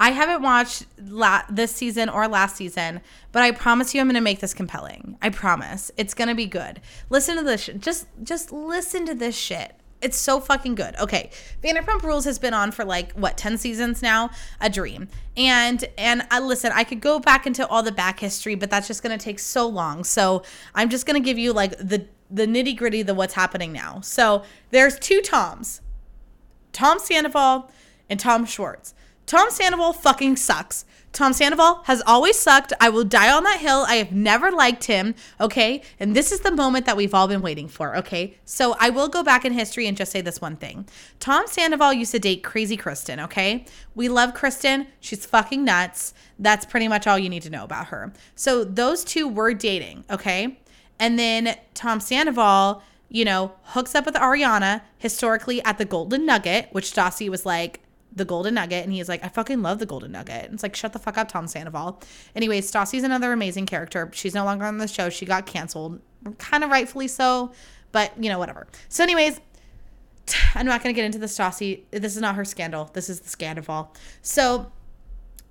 Speaker 1: I haven't watched la- this season or last season, but I promise you I'm going to make this compelling. I promise. It's going to be good. Listen to this. Sh- just just listen to this shit. It's so fucking good. Okay. Vanderpump Rules has been on for like what 10 seasons now, a dream. And and I listen, I could go back into all the back history, but that's just to take so long. So, I'm just to give you like the the nitty-gritty the what's happening now. So, there's two Toms. Tom Sandoval and Tom Schwartz. Tom Sandoval fucking sucks. Tom Sandoval has always sucked. I will die on that hill. I have never liked him. Okay. And this is the moment that we've all been waiting for. Okay. So I will go back in history and just say this one thing Tom Sandoval used to date Crazy Kristen. Okay. We love Kristen. She's fucking nuts. That's pretty much all you need to know about her. So those two were dating. Okay. And then Tom Sandoval, you know, hooks up with Ariana historically at the Golden Nugget, which Stassi was like, the golden nugget and he's like i fucking love the golden nugget. And it's like shut the fuck up tom sandoval. Anyways stassi's another amazing character. She's no longer on the show. She got canceled. Kind of rightfully so but you know whatever. So anyways i'm not going to get into the stassi. This is not her scandal. This is the scandal so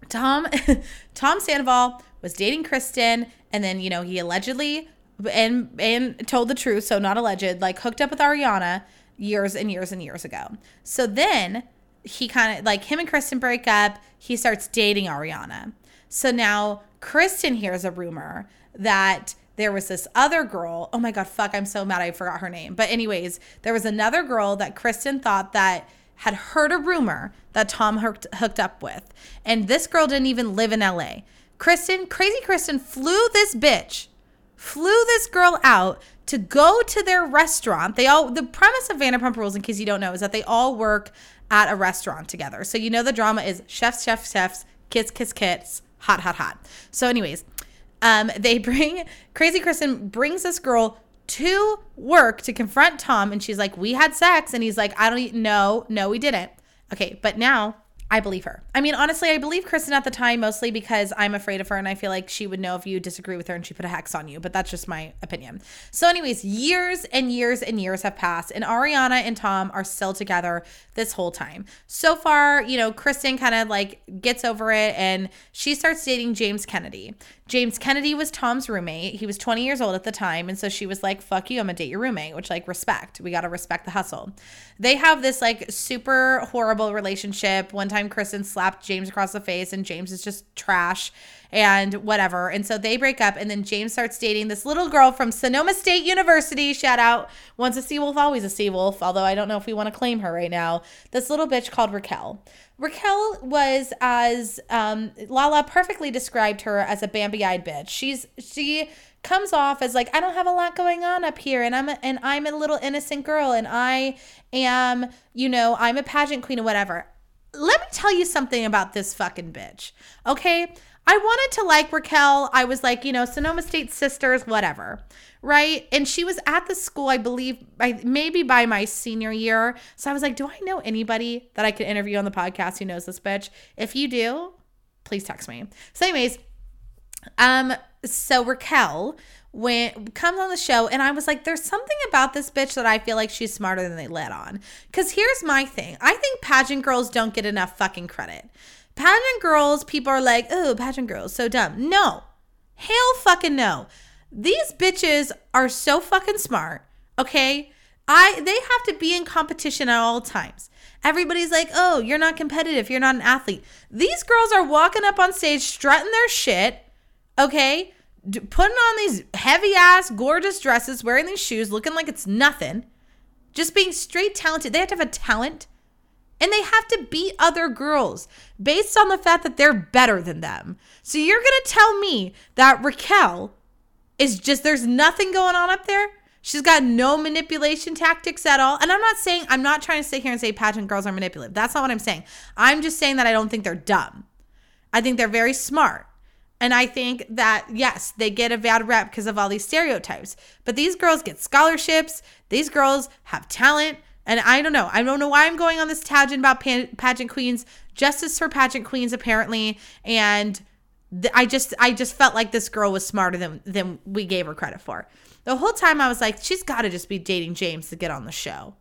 Speaker 1: tom tom sandoval was dating kristen and then you know he allegedly and and told the truth so not alleged like hooked up with ariana years and years and years ago. So then he kind of like him and Kristen break up. He starts dating Ariana. So now Kristen hears a rumor that there was this other girl. Oh my God, fuck, I'm so mad I forgot her name. But, anyways, there was another girl that Kristen thought that had heard a rumor that Tom hooked, hooked up with. And this girl didn't even live in LA. Kristen, crazy Kristen, flew this bitch, flew this girl out to go to their restaurant. They all, the premise of Vanderpump Rules, in case you don't know, is that they all work at a restaurant together. So you know the drama is chefs, chefs, chefs, kiss, kiss, kiss, hot, hot, hot. So, anyways, um, they bring Crazy Kristen brings this girl to work to confront Tom, and she's like, "We had sex," and he's like, "I don't know, no, no, we didn't." Okay, but now I believe her. I mean, honestly, I believe Kristen at the time mostly because I'm afraid of her and I feel like she would know if you disagree with her and she put a hex on you, but that's just my opinion. So, anyways, years and years and years have passed, and Ariana and Tom are still together this whole time. So far, you know, Kristen kind of like gets over it and she starts dating James Kennedy. James Kennedy was Tom's roommate. He was 20 years old at the time. And so she was like, fuck you, I'm gonna date your roommate, which, like, respect. We gotta respect the hustle. They have this, like, super horrible relationship. One time, Kristen slapped James across the face, and James is just trash and whatever. And so they break up, and then James starts dating this little girl from Sonoma State University. Shout out. Once a sea wolf, always a sea wolf, although I don't know if we wanna claim her right now. This little bitch called Raquel. Raquel was as um, Lala perfectly described her as a Bambi-eyed bitch. She's she comes off as like I don't have a lot going on up here, and I'm a, and I'm a little innocent girl, and I am you know I'm a pageant queen or whatever. Let me tell you something about this fucking bitch. Okay, I wanted to like Raquel. I was like you know Sonoma State sisters, whatever right? And she was at the school, I believe, by maybe by my senior year. So I was like, do I know anybody that I could interview on the podcast who knows this bitch? If you do, please text me. So, anyways, um, so Raquel when comes on the show and I was like there's something about this bitch that I feel like she's smarter than they let on. Cuz here's my thing. I think pageant girls don't get enough fucking credit. Pageant girls, people are like, "Oh, pageant girls, so dumb." No. Hell fucking no. These bitches are so fucking smart, okay? I they have to be in competition at all times. Everybody's like, "Oh, you're not competitive. You're not an athlete." These girls are walking up on stage strutting their shit, okay? D- putting on these heavy ass gorgeous dresses, wearing these shoes, looking like it's nothing. Just being straight talented. They have to have a talent. And they have to beat other girls based on the fact that they're better than them. So you're going to tell me that Raquel is just there's nothing going on up there. She's got no manipulation tactics at all. And I'm not saying, I'm not trying to sit here and say pageant girls are manipulative. That's not what I'm saying. I'm just saying that I don't think they're dumb. I think they're very smart. And I think that, yes, they get a bad rep because of all these stereotypes. But these girls get scholarships. These girls have talent. And I don't know. I don't know why I'm going on this tangent about pageant queens. Justice for pageant queens, apparently. And I just I just felt like this girl was smarter than than we gave her credit for. The whole time I was like, she's got to just be dating James to get on the show.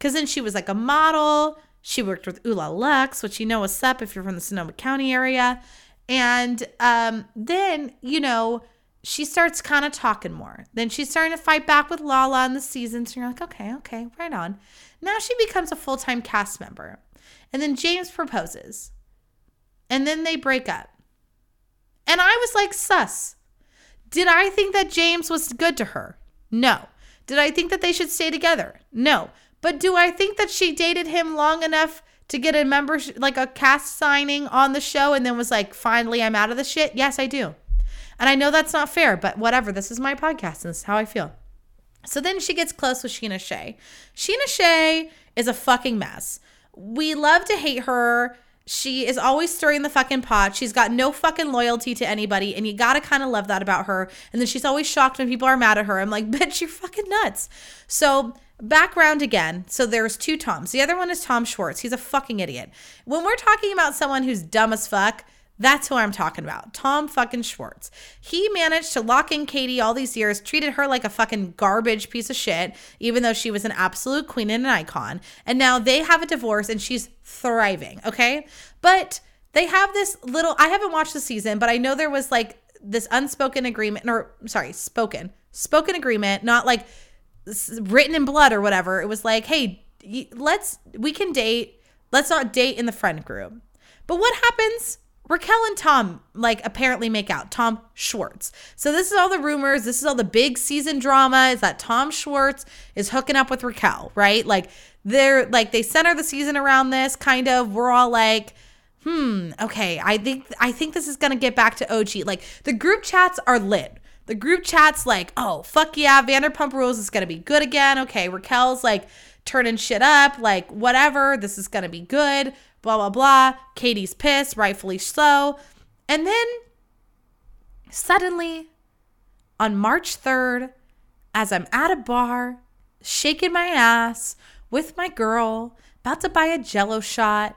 Speaker 1: Cause then she was like a model. She worked with Ula Lux, which you know what's up if you're from the Sonoma County area. And um, then, you know, she starts kind of talking more. Then she's starting to fight back with Lala in the seasons. And you're like, okay, okay, right on. Now she becomes a full time cast member. And then James proposes. And then they break up. And I was like, sus. Did I think that James was good to her? No. Did I think that they should stay together? No. But do I think that she dated him long enough to get a membership, like a cast signing on the show and then was like, finally, I'm out of the shit? Yes, I do. And I know that's not fair, but whatever. This is my podcast and this is how I feel. So then she gets close with Scheana Shay. Scheana Shay is a fucking mess. We love to hate her she is always stirring the fucking pot. She's got no fucking loyalty to anybody, and you gotta kind of love that about her. And then she's always shocked when people are mad at her. I'm like, bitch, you're fucking nuts. So, background again. So, there's two Toms. The other one is Tom Schwartz. He's a fucking idiot. When we're talking about someone who's dumb as fuck, that's who I'm talking about. Tom fucking Schwartz. He managed to lock in Katie all these years, treated her like a fucking garbage piece of shit, even though she was an absolute queen and an icon. And now they have a divorce and she's thriving, okay? But they have this little, I haven't watched the season, but I know there was like this unspoken agreement, or sorry, spoken, spoken agreement, not like written in blood or whatever. It was like, hey, let's, we can date. Let's not date in the friend group. But what happens Raquel and Tom like apparently make out. Tom Schwartz. So this is all the rumors. This is all the big season drama. Is that Tom Schwartz is hooking up with Raquel, right? Like they're like they center the season around this kind of. We're all like, hmm, okay. I think I think this is gonna get back to OG. Like the group chats are lit. The group chats like, oh fuck yeah, Vanderpump Rules is gonna be good again. Okay, Raquel's like turning shit up. Like whatever. This is gonna be good blah, blah, blah. Katie's pissed, rightfully so. And then suddenly, on March 3rd, as I'm at a bar, shaking my ass with my girl, about to buy a jello shot,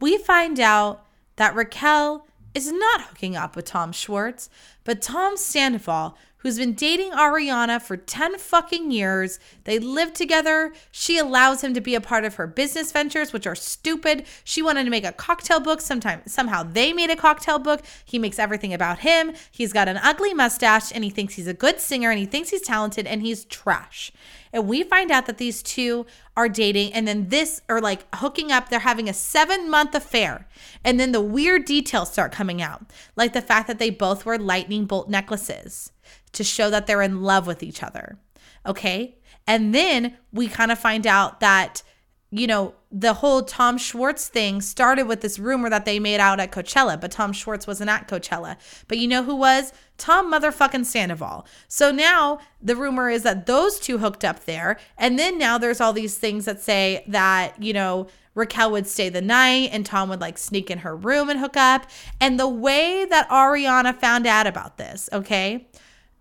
Speaker 1: we find out that Raquel is not hooking up with Tom Schwartz, but Tom Sandoval, who's been dating Ariana for 10 fucking years. They live together. She allows him to be a part of her business ventures, which are stupid. She wanted to make a cocktail book. Sometime somehow they made a cocktail book. He makes everything about him. He's got an ugly mustache and he thinks he's a good singer and he thinks he's talented and he's trash. And we find out that these two are dating and then this or like hooking up, they're having a 7-month affair. And then the weird details start coming out, like the fact that they both wear lightning bolt necklaces to show that they're in love with each other. Okay? And then we kind of find out that you know, the whole Tom Schwartz thing started with this rumor that they made out at Coachella, but Tom Schwartz wasn't at Coachella. But you know who was? Tom motherfucking Sandoval. So now the rumor is that those two hooked up there. And then now there's all these things that say that, you know, Raquel would stay the night and Tom would like sneak in her room and hook up. And the way that Ariana found out about this, okay,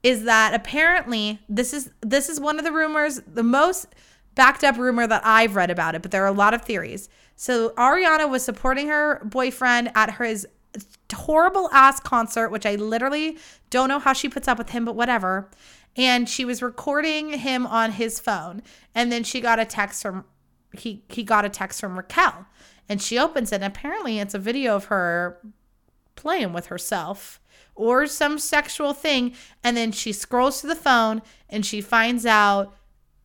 Speaker 1: is that apparently this is this is one of the rumors, the most backed up rumor that I've read about it, but there are a lot of theories. So Ariana was supporting her boyfriend at his horrible ass concert, which I literally don't know how she puts up with him, but whatever. And she was recording him on his phone. And then she got a text from he he got a text from Raquel. And she opens it, and apparently it's a video of her playing with herself or some sexual thing. And then she scrolls to the phone and she finds out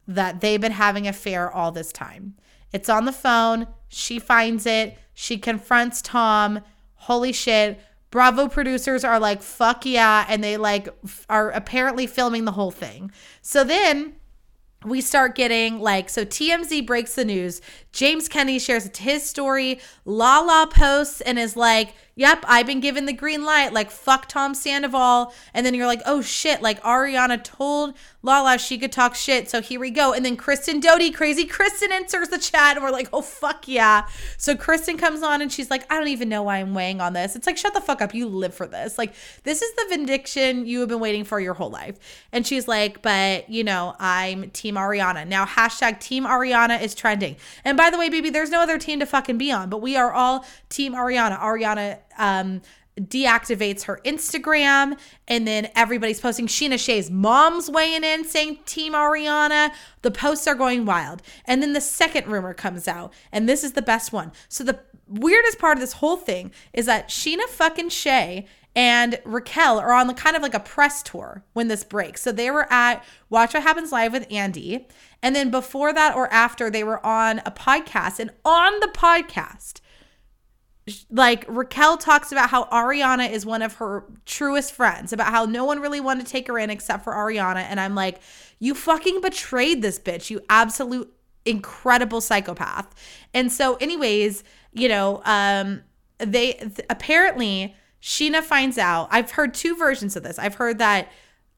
Speaker 1: that they've been having an affair all this time. It's on the phone. She finds it. She confronts Tom. Holy shit. Bravo producers are like, fuck yeah. And they like are apparently filming the whole thing. So then we start getting like so TMZ breaks the news. James Kennedy shares his story. Lala posts and is like, "Yep, I've been given the green light. Like fuck Tom Sandoval." And then you're like, "Oh shit!" Like Ariana told Lala she could talk shit. So here we go. And then Kristen Doute, crazy Kristen, enters the chat, and we're like, "Oh fuck yeah!" So Kristen comes on and she's like, "I don't even know why I'm weighing on this." It's like, "Shut the fuck up. You live for this. Like this is the vindication you have been waiting for your whole life." And she's like, "But you know, I'm Team Ariana now." Hashtag Team Ariana is trending. And by the way, baby, there's no other team to fucking be on, but we are all Team Ariana. Ariana um, deactivates her Instagram, and then everybody's posting. Scheana Shay's mom's weighing in saying Team Ariana. The posts are going wild. And then the second rumor comes out, and this is the best one. So the weirdest part of this whole thing is that Scheana fucking Shay and Raquel are on the kind of like a press tour when this breaks. So they were at Watch What Happens Live with Andy. And then before that or after, they were on a podcast. And on the podcast, like Raquel talks about how Ariana is one of her truest friends, about how no one really wanted to take her in except for Ariana. And I'm like, you fucking betrayed this bitch, you absolute incredible psychopath. And so, anyways, you know, um, they th- apparently Scheana finds out. I've heard two versions of this. I've heard that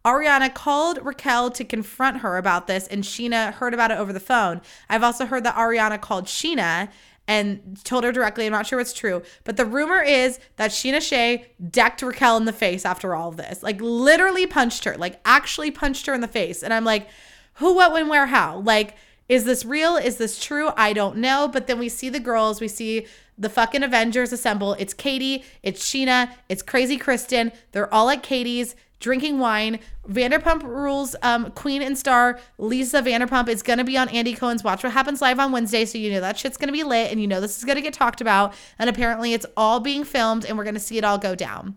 Speaker 1: Ariana called Raquel to confront her about this, and Scheana heard about it over the phone. I've also heard that Ariana called Scheana and told her directly. I'm not sure what's true, but the rumor is that Scheana Shay decked Raquel in the face after all of this. Like, literally punched her, like, actually punched her in the face. And I'm like, who, what, when, where, how? Like, is this real? Is this true? I don't know. But then we see the girls, we see the fucking Avengers assemble. It's Katie, it's Scheana, it's Crazy Kristen. They're all at Katie's drinking wine. Vanderpump Rules um, queen and star Lisa Vanderpump is going to be on Andy Cohen's Watch What Happens Live on Wednesday. So you know that shit's going to be lit and you know this is going to get talked about. And apparently it's all being filmed and we're going to see it all go down.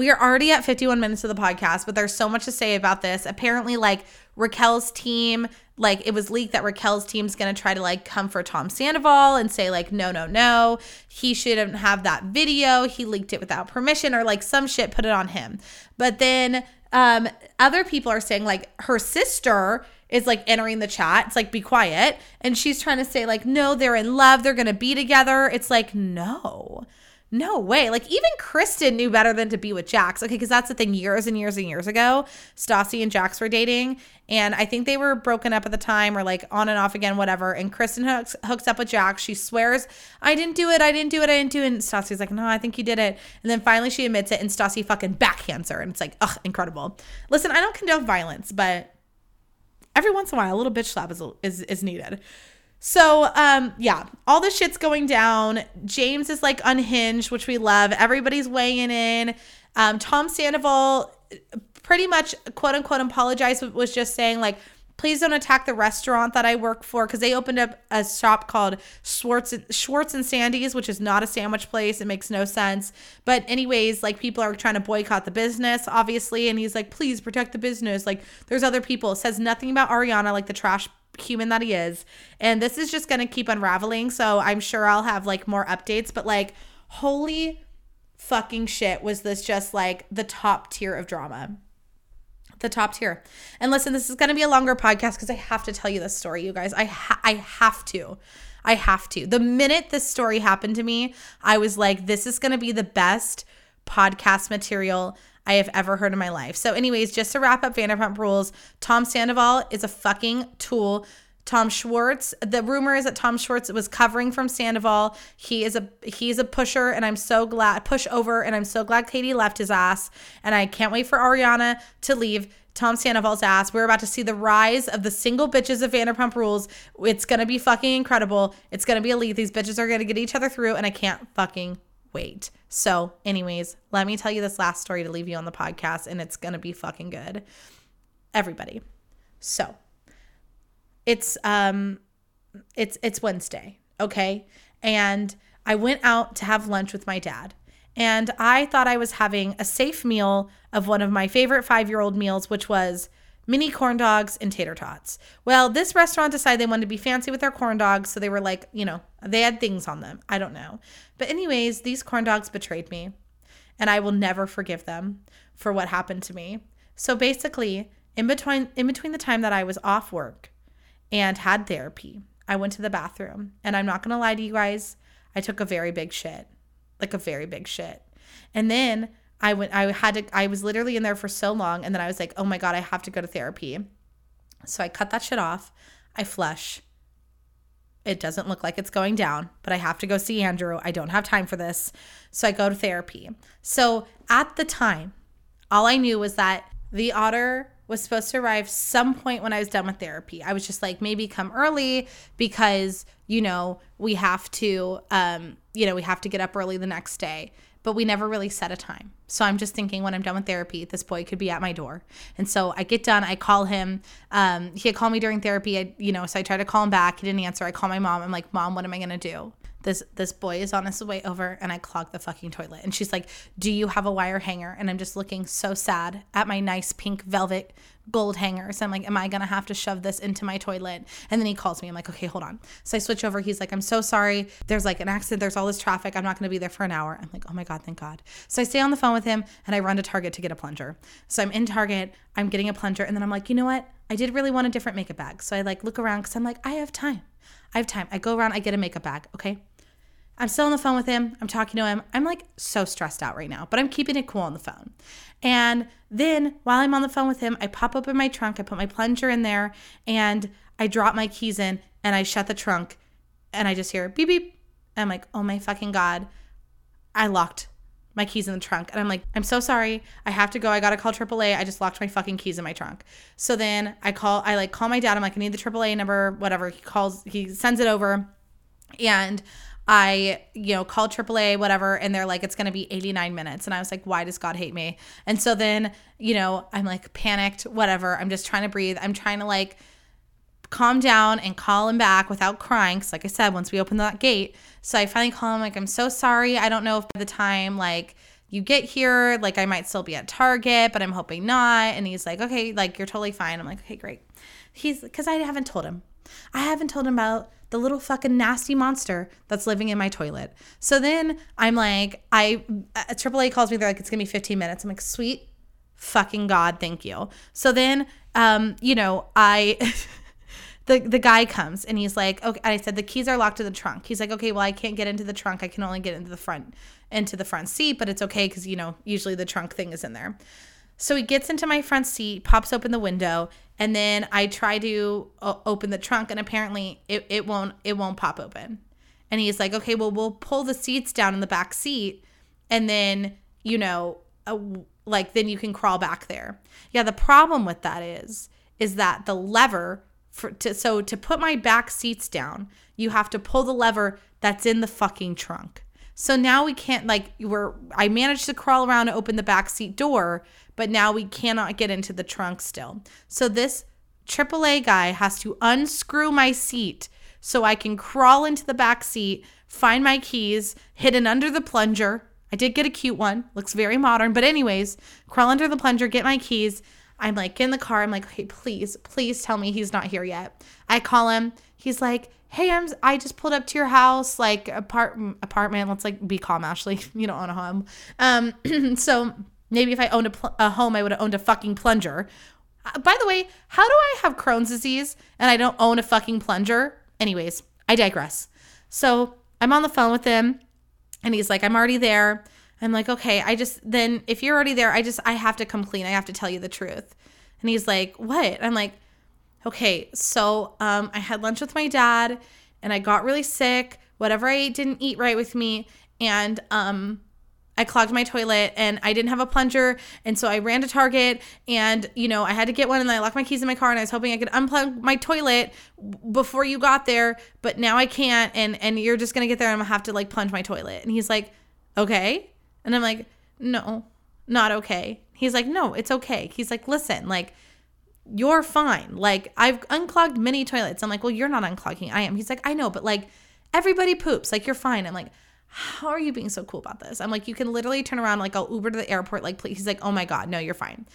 Speaker 1: We are already at 51 minutes of the podcast, but there's so much to say about this. Apparently, like Raquel's team like it was leaked that Raquel's team's gonna try to like come for Tom Sandoval and say like no no no. He shouldn't have that video. He leaked it without permission or like some shit put it on him. But then um other people are saying like her sister is like entering the chat. It's like be quiet. And she's trying to say like no they're in love. They're gonna be together. It's like no no way. Like even Kristen knew better than to be with Jax. Okay, because that's the thing. Years and years and years ago, Stassi and Jax were dating, and I think they were broken up at the time, or like on and off again, whatever. And Kristen hooks hooks up with Jax. She swears, "I didn't do it. I didn't do it. I didn't do it." And Stassi's like, "No, I think you did it." And then finally she admits it, and Stassi fucking backhands her, and it's like, ugh, incredible. Listen, I don't condone violence, but every once in a while, a little bitch slap is is, is needed. So, um, yeah, all the shit's going down. James is like unhinged, which we love. Everybody's weighing in. Um, Tom Sandoval pretty much quote unquote apologized, was just saying like, please don't attack the restaurant that I work for because they opened up a shop called Schwartz Schwartz and Sandy's, which is not a sandwich place. It makes no sense. But anyways, like people are trying to boycott the business, obviously, and he's like, please protect the business. Like there's other people. It says nothing about Ariana, like the trash human that he is. And this is just gonna keep unraveling. So I'm sure I'll have like more updates. But like, holy fucking shit, was this just like the top tier of drama? the top tier. And listen, this is going to be a longer podcast because I have to tell you this story, you guys. I ha- I have to. I have to. The minute this story happened to me, I was like, this is going to be the best podcast material I have ever heard in my life. So, anyways, just to wrap up Vanderpump Rules, Tom Sandoval is a fucking tool. Tom Schwartz. The rumor is that Tom Schwartz was covering from Sandoval. He is a he's a pusher, and I'm so glad push over, and I'm so glad Katie left his ass. And I can't wait for Ariana to leave. Tom Sandoval's ass. We're about to see the rise of the single bitches of Vanderpump Rules. It's gonna be fucking incredible. It's gonna be elite. These bitches are gonna get each other through, and I can't fucking wait. So, anyways, let me tell you this last story to leave you on the podcast, and it's gonna be fucking good. Everybody. So, it's um it's it's Wednesday, okay? And I went out to have lunch with my dad. And I thought I was having a safe meal of one of my favorite 5-year-old meals, which was mini corn dogs and tater tots. Well, this restaurant decided they wanted to be fancy with their corn dogs, so they were like, you know, they had things on them. I don't know. But anyways, these corn dogs betrayed me, and I will never forgive them for what happened to me. So basically, in between in between the time that I was off work and had therapy. I went to the bathroom, and I'm not going to lie to you guys, I took a very big shit. Like a very big shit. And then I went I had to I was literally in there for so long and then I was like, "Oh my god, I have to go to therapy." So I cut that shit off. I flush. It doesn't look like it's going down, but I have to go see Andrew. I don't have time for this. So I go to therapy. So at the time, all I knew was that the otter was supposed to arrive some point when I was done with therapy. I was just like, maybe come early because, you know, we have to, um, you know, we have to get up early the next day. But we never really set a time. So I'm just thinking when I'm done with therapy, this boy could be at my door. And so I get done, I call him. Um, he had called me during therapy, I, you know, so I try to call him back. He didn't answer. I call my mom. I'm like, Mom, what am I gonna do? This this boy is on his way over and I clog the fucking toilet. And she's like, "Do you have a wire hanger?" And I'm just looking so sad at my nice pink velvet gold hangers. I'm like, "Am I going to have to shove this into my toilet?" And then he calls me. I'm like, "Okay, hold on." So I switch over. He's like, "I'm so sorry. There's like an accident. There's all this traffic. I'm not going to be there for an hour." I'm like, "Oh my god, thank God." So I stay on the phone with him and I run to Target to get a plunger. So I'm in Target, I'm getting a plunger and then I'm like, "You know what? I did really want a different makeup bag." So I like look around cuz I'm like, "I have time." I have time. I go around, I get a makeup bag, okay? I'm still on the phone with him. I'm talking to him. I'm like so stressed out right now, but I'm keeping it cool on the phone. And then while I'm on the phone with him, I pop open my trunk, I put my plunger in there, and I drop my keys in and I shut the trunk and I just hear beep beep. I'm like, oh my fucking God. I locked my keys in the trunk. And I'm like, I'm so sorry. I have to go. I gotta call AAA. I just locked my fucking keys in my trunk. So then I call I like call my dad. I'm like, I need the AAA number, whatever. He calls, he sends it over. And I, you know, called AAA, whatever, and they're like, it's going to be 89 minutes. And I was like, why does God hate me? And so then, you know, I'm like panicked, whatever. I'm just trying to breathe. I'm trying to like calm down and call him back without crying. Cause like I said, once we open that gate, so I finally call him, like, I'm so sorry. I don't know if by the time, like, you get here, like, I might still be at Target, but I'm hoping not. And he's like, okay, like, you're totally fine. I'm like, okay, great. He's, cause I haven't told him. I haven't told him about the little fucking nasty monster that's living in my toilet. So then I'm like, I AAA calls me. They're like, it's gonna be 15 minutes. I'm like, sweet fucking god, thank you. So then, um, you know, I. the, the guy comes and he's like, okay. I said the keys are locked in the trunk. He's like, okay, well I can't get into the trunk. I can only get into the front, into the front seat, but it's okay because you know usually the trunk thing is in there. So he gets into my front seat, pops open the window, and then I try to uh, open the trunk, and apparently it, it won't it won't pop open. And he's like, okay, well we'll pull the seats down in the back seat, and then you know, uh, like then you can crawl back there. Yeah, the problem with that is is that the lever for to so to put my back seats down, you have to pull the lever that's in the fucking trunk. So now we can't like we're I managed to crawl around and open the back seat door, but now we cannot get into the trunk still. So this AAA guy has to unscrew my seat so I can crawl into the back seat, find my keys hidden under the plunger. I did get a cute one, looks very modern, but anyways, crawl under the plunger, get my keys. I'm like in the car. I'm like, hey, please, please tell me he's not here yet. I call him. He's like, hey, I'm I just pulled up to your house, like apart apartment. Let's like be calm, Ashlee. You don't own a home. Um, so maybe if I owned a, pl- a home, I would have owned a fucking plunger. Uh, by the way, how do I have Crohn's disease and I don't own a fucking plunger? Anyways, I digress. So I'm on the phone with him and he's like, I'm already there. I'm like, okay, I just, then if you're already there, I just, I have to come clean. I have to tell you the truth. And he's like, what? I'm like, okay, so um, I had lunch with my dad and I got really sick. Whatever I ate didn't eat right with me. And um, I clogged my toilet and I didn't have a plunger. And so I ran to Target and, you know, I had to get one and I locked my keys in my car and I was hoping I could unplug my toilet before you got there. But now I can't. And, and you're just going to get there and I'm going to have to like plunge my toilet. And he's like, okay. And I'm like, no, not okay. He's like, no, it's okay. He's like, listen, like, you're fine. Like, I've unclogged many toilets. I'm like, well, you're not unclogging. I am. He's like, I know, but like, everybody poops. Like, you're fine. I'm like, how are you being so cool about this? I'm like, you can literally turn around, like, I'll Uber to the airport. Like, please. He's like, oh my God, no, you're fine.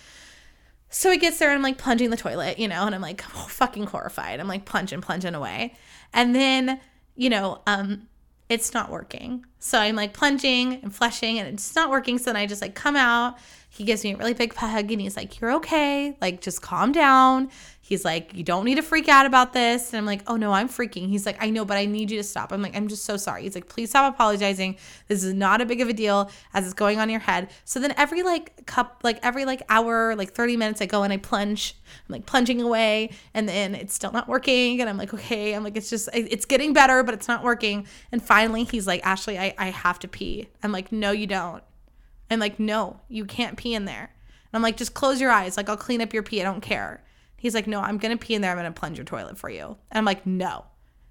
Speaker 1: So he gets there and I'm like plunging the toilet, you know, and I'm like oh, fucking horrified. I'm like plunging, plunging away. And then, you know, um, it's not working. So I'm like plunging and flushing and it's not working. So then I just like come out. He gives me a really big hug and he's like, You're okay. Like, just calm down. He's like, You don't need to freak out about this. And I'm like, Oh no, I'm freaking. He's like, I know, but I need you to stop. I'm like, I'm just so sorry. He's like, Please stop apologizing. This is not a big of a deal as it's going on your head. So then every like cup, like every like hour, like 30 minutes, I go and I plunge. I'm like plunging away and then it's still not working. And I'm like, Okay. I'm like, It's just, it's getting better, but it's not working. And finally, he's like, Ashlee, I, I have to pee. I'm like, No, you don't. I'm like, No, you can't pee in there. And I'm like, Just close your eyes. Like, I'll clean up your pee. I don't care. He's like, no, I'm to pee in there. I'm to plunge your toilet for you. And I'm like, no.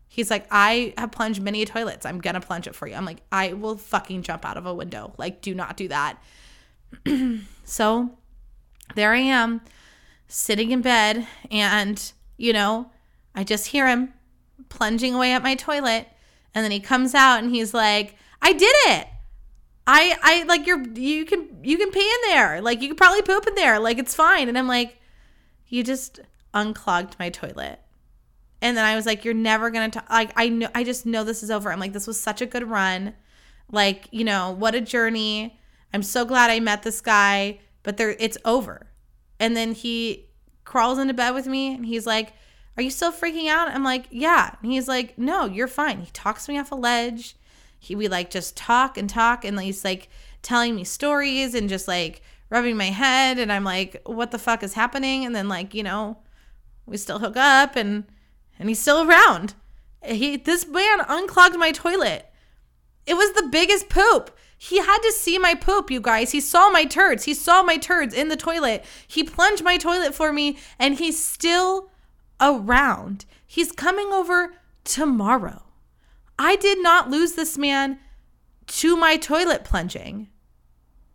Speaker 1: He's like, I have plunged many toilets. I'm to plunge it for you. I'm like, I will fucking jump out of a window. Like, do not do that. so there I am sitting in bed and, you know, I just hear him plunging away at my toilet. And then he comes out and he's like, I did it. I I like you're you can you can pee in there. Like you could probably poop in there. Like it's fine. And I'm like, you just unclogged my toilet. And then I was like, you're never going to, like, I know, I just know this is over. I'm like, this was such a good run. Like, you know, what a journey. I'm so glad I met this guy, but there, it's over. And then he crawls into bed with me and he's like, are you still freaking out? I'm like, yeah. And he's like, no, you're fine. He talks me off a ledge. He, we like just talk and talk. And he's like telling me stories and just like, rubbing my head and I'm like, what the fuck is happening? And then like, you know, we still hook up and and he's still around. He this man unclogged my toilet. It was the biggest poop. He had to see my poop, you guys. He saw my turds. He saw my turds in the toilet. He plunged my toilet for me and he's still around. He's coming over tomorrow. I did not lose this man to my toilet plunging.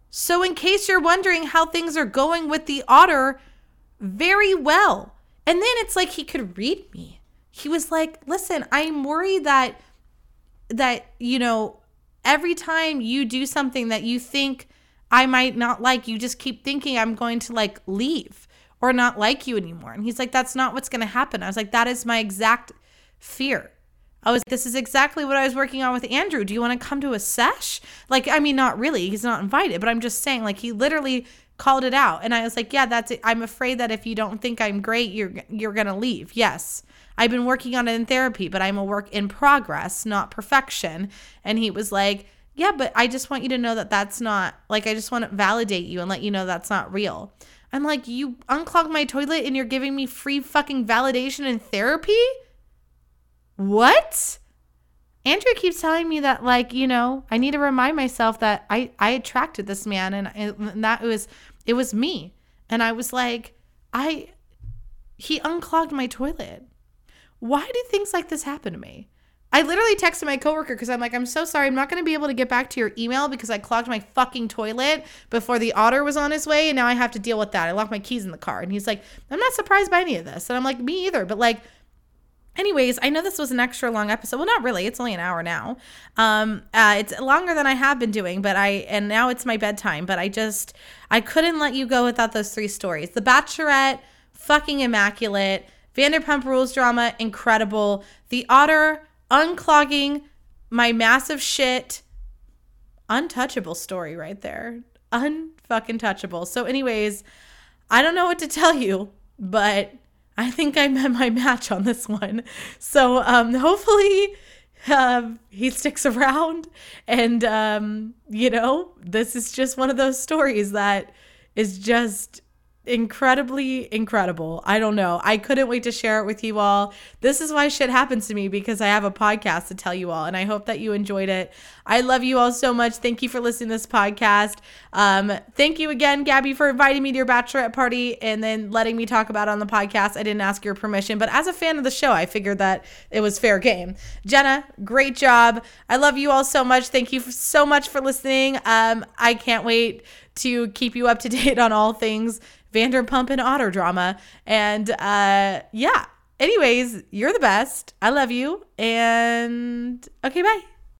Speaker 1: So, in case you're wondering how things are going with the otter, very well. And then it's like he could read me. He was like, "Listen, I'm worried that that, you know, every time you do something that you think I might not like, you just keep thinking I'm going to like leave or not like you anymore." And he's like, "That's not what's going to happen." I was like, "That is my exact fear." I was, this is exactly what I was working on with Andrew. Do you want to come to a sesh? Like, I mean, not really. He's not invited, but I'm just saying, like, he literally called it out. And I was like, yeah, that's it. I'm afraid that if you don't think I'm great, you're, you're going to leave. Yes. I've been working on it in therapy, but I'm a work in progress, not perfection. And he was like, yeah, but I just want you to know that that's not, like, I just want to validate you and let you know that's not real. I'm like, you unclog my toilet and you're giving me free fucking validation and therapy? What? Andrew keeps telling me that, like, you know, I need to remind myself that I, I attracted this man and, and that was, it was me. And I was like, I, he unclogged my toilet. Why do things like this happen to me? I literally texted my coworker because I'm like, I'm so sorry. I'm not going to be able to get back to your email because I clogged my fucking toilet before the otter was on his way. And now I have to deal with that. I locked my keys in the car. And he's like, I'm not surprised by any of this. And I'm like, me either. But like, anyways i know this was an extra long episode. Well not really. It's only an hour now. Um uh, it's longer than i have been doing but i and now it's my bedtime but i just i couldn't let you go without those three stories. The bachelorette fucking immaculate. Vanderpump rules drama incredible. The otter unclogging my massive shit. Untouchable story right there. Unfucking touchable. So anyways i don't know what to tell you but I think I met my match on this one. So um, hopefully uh, he sticks around. And, um, you know, this is just one of those stories that is just incredibly incredible. I don't know. I couldn't wait to share it with you all. This is why shit happens to me because I have a podcast to tell you all, and I hope that you enjoyed it. I love you all so much. Thank you for listening to this podcast. Um, thank you again, Gabby, for inviting me to your bachelorette party and then letting me talk about it on the podcast. I didn't ask your permission, but as a fan of the show, I figured that it was fair game. Jenna, great job. I love you all so much. Thank you so much for listening. Um, I can't wait to keep you up to date on all things Vanderpump and Otter drama. And uh, yeah, anyways, you're the best. I love you. And okay, bye.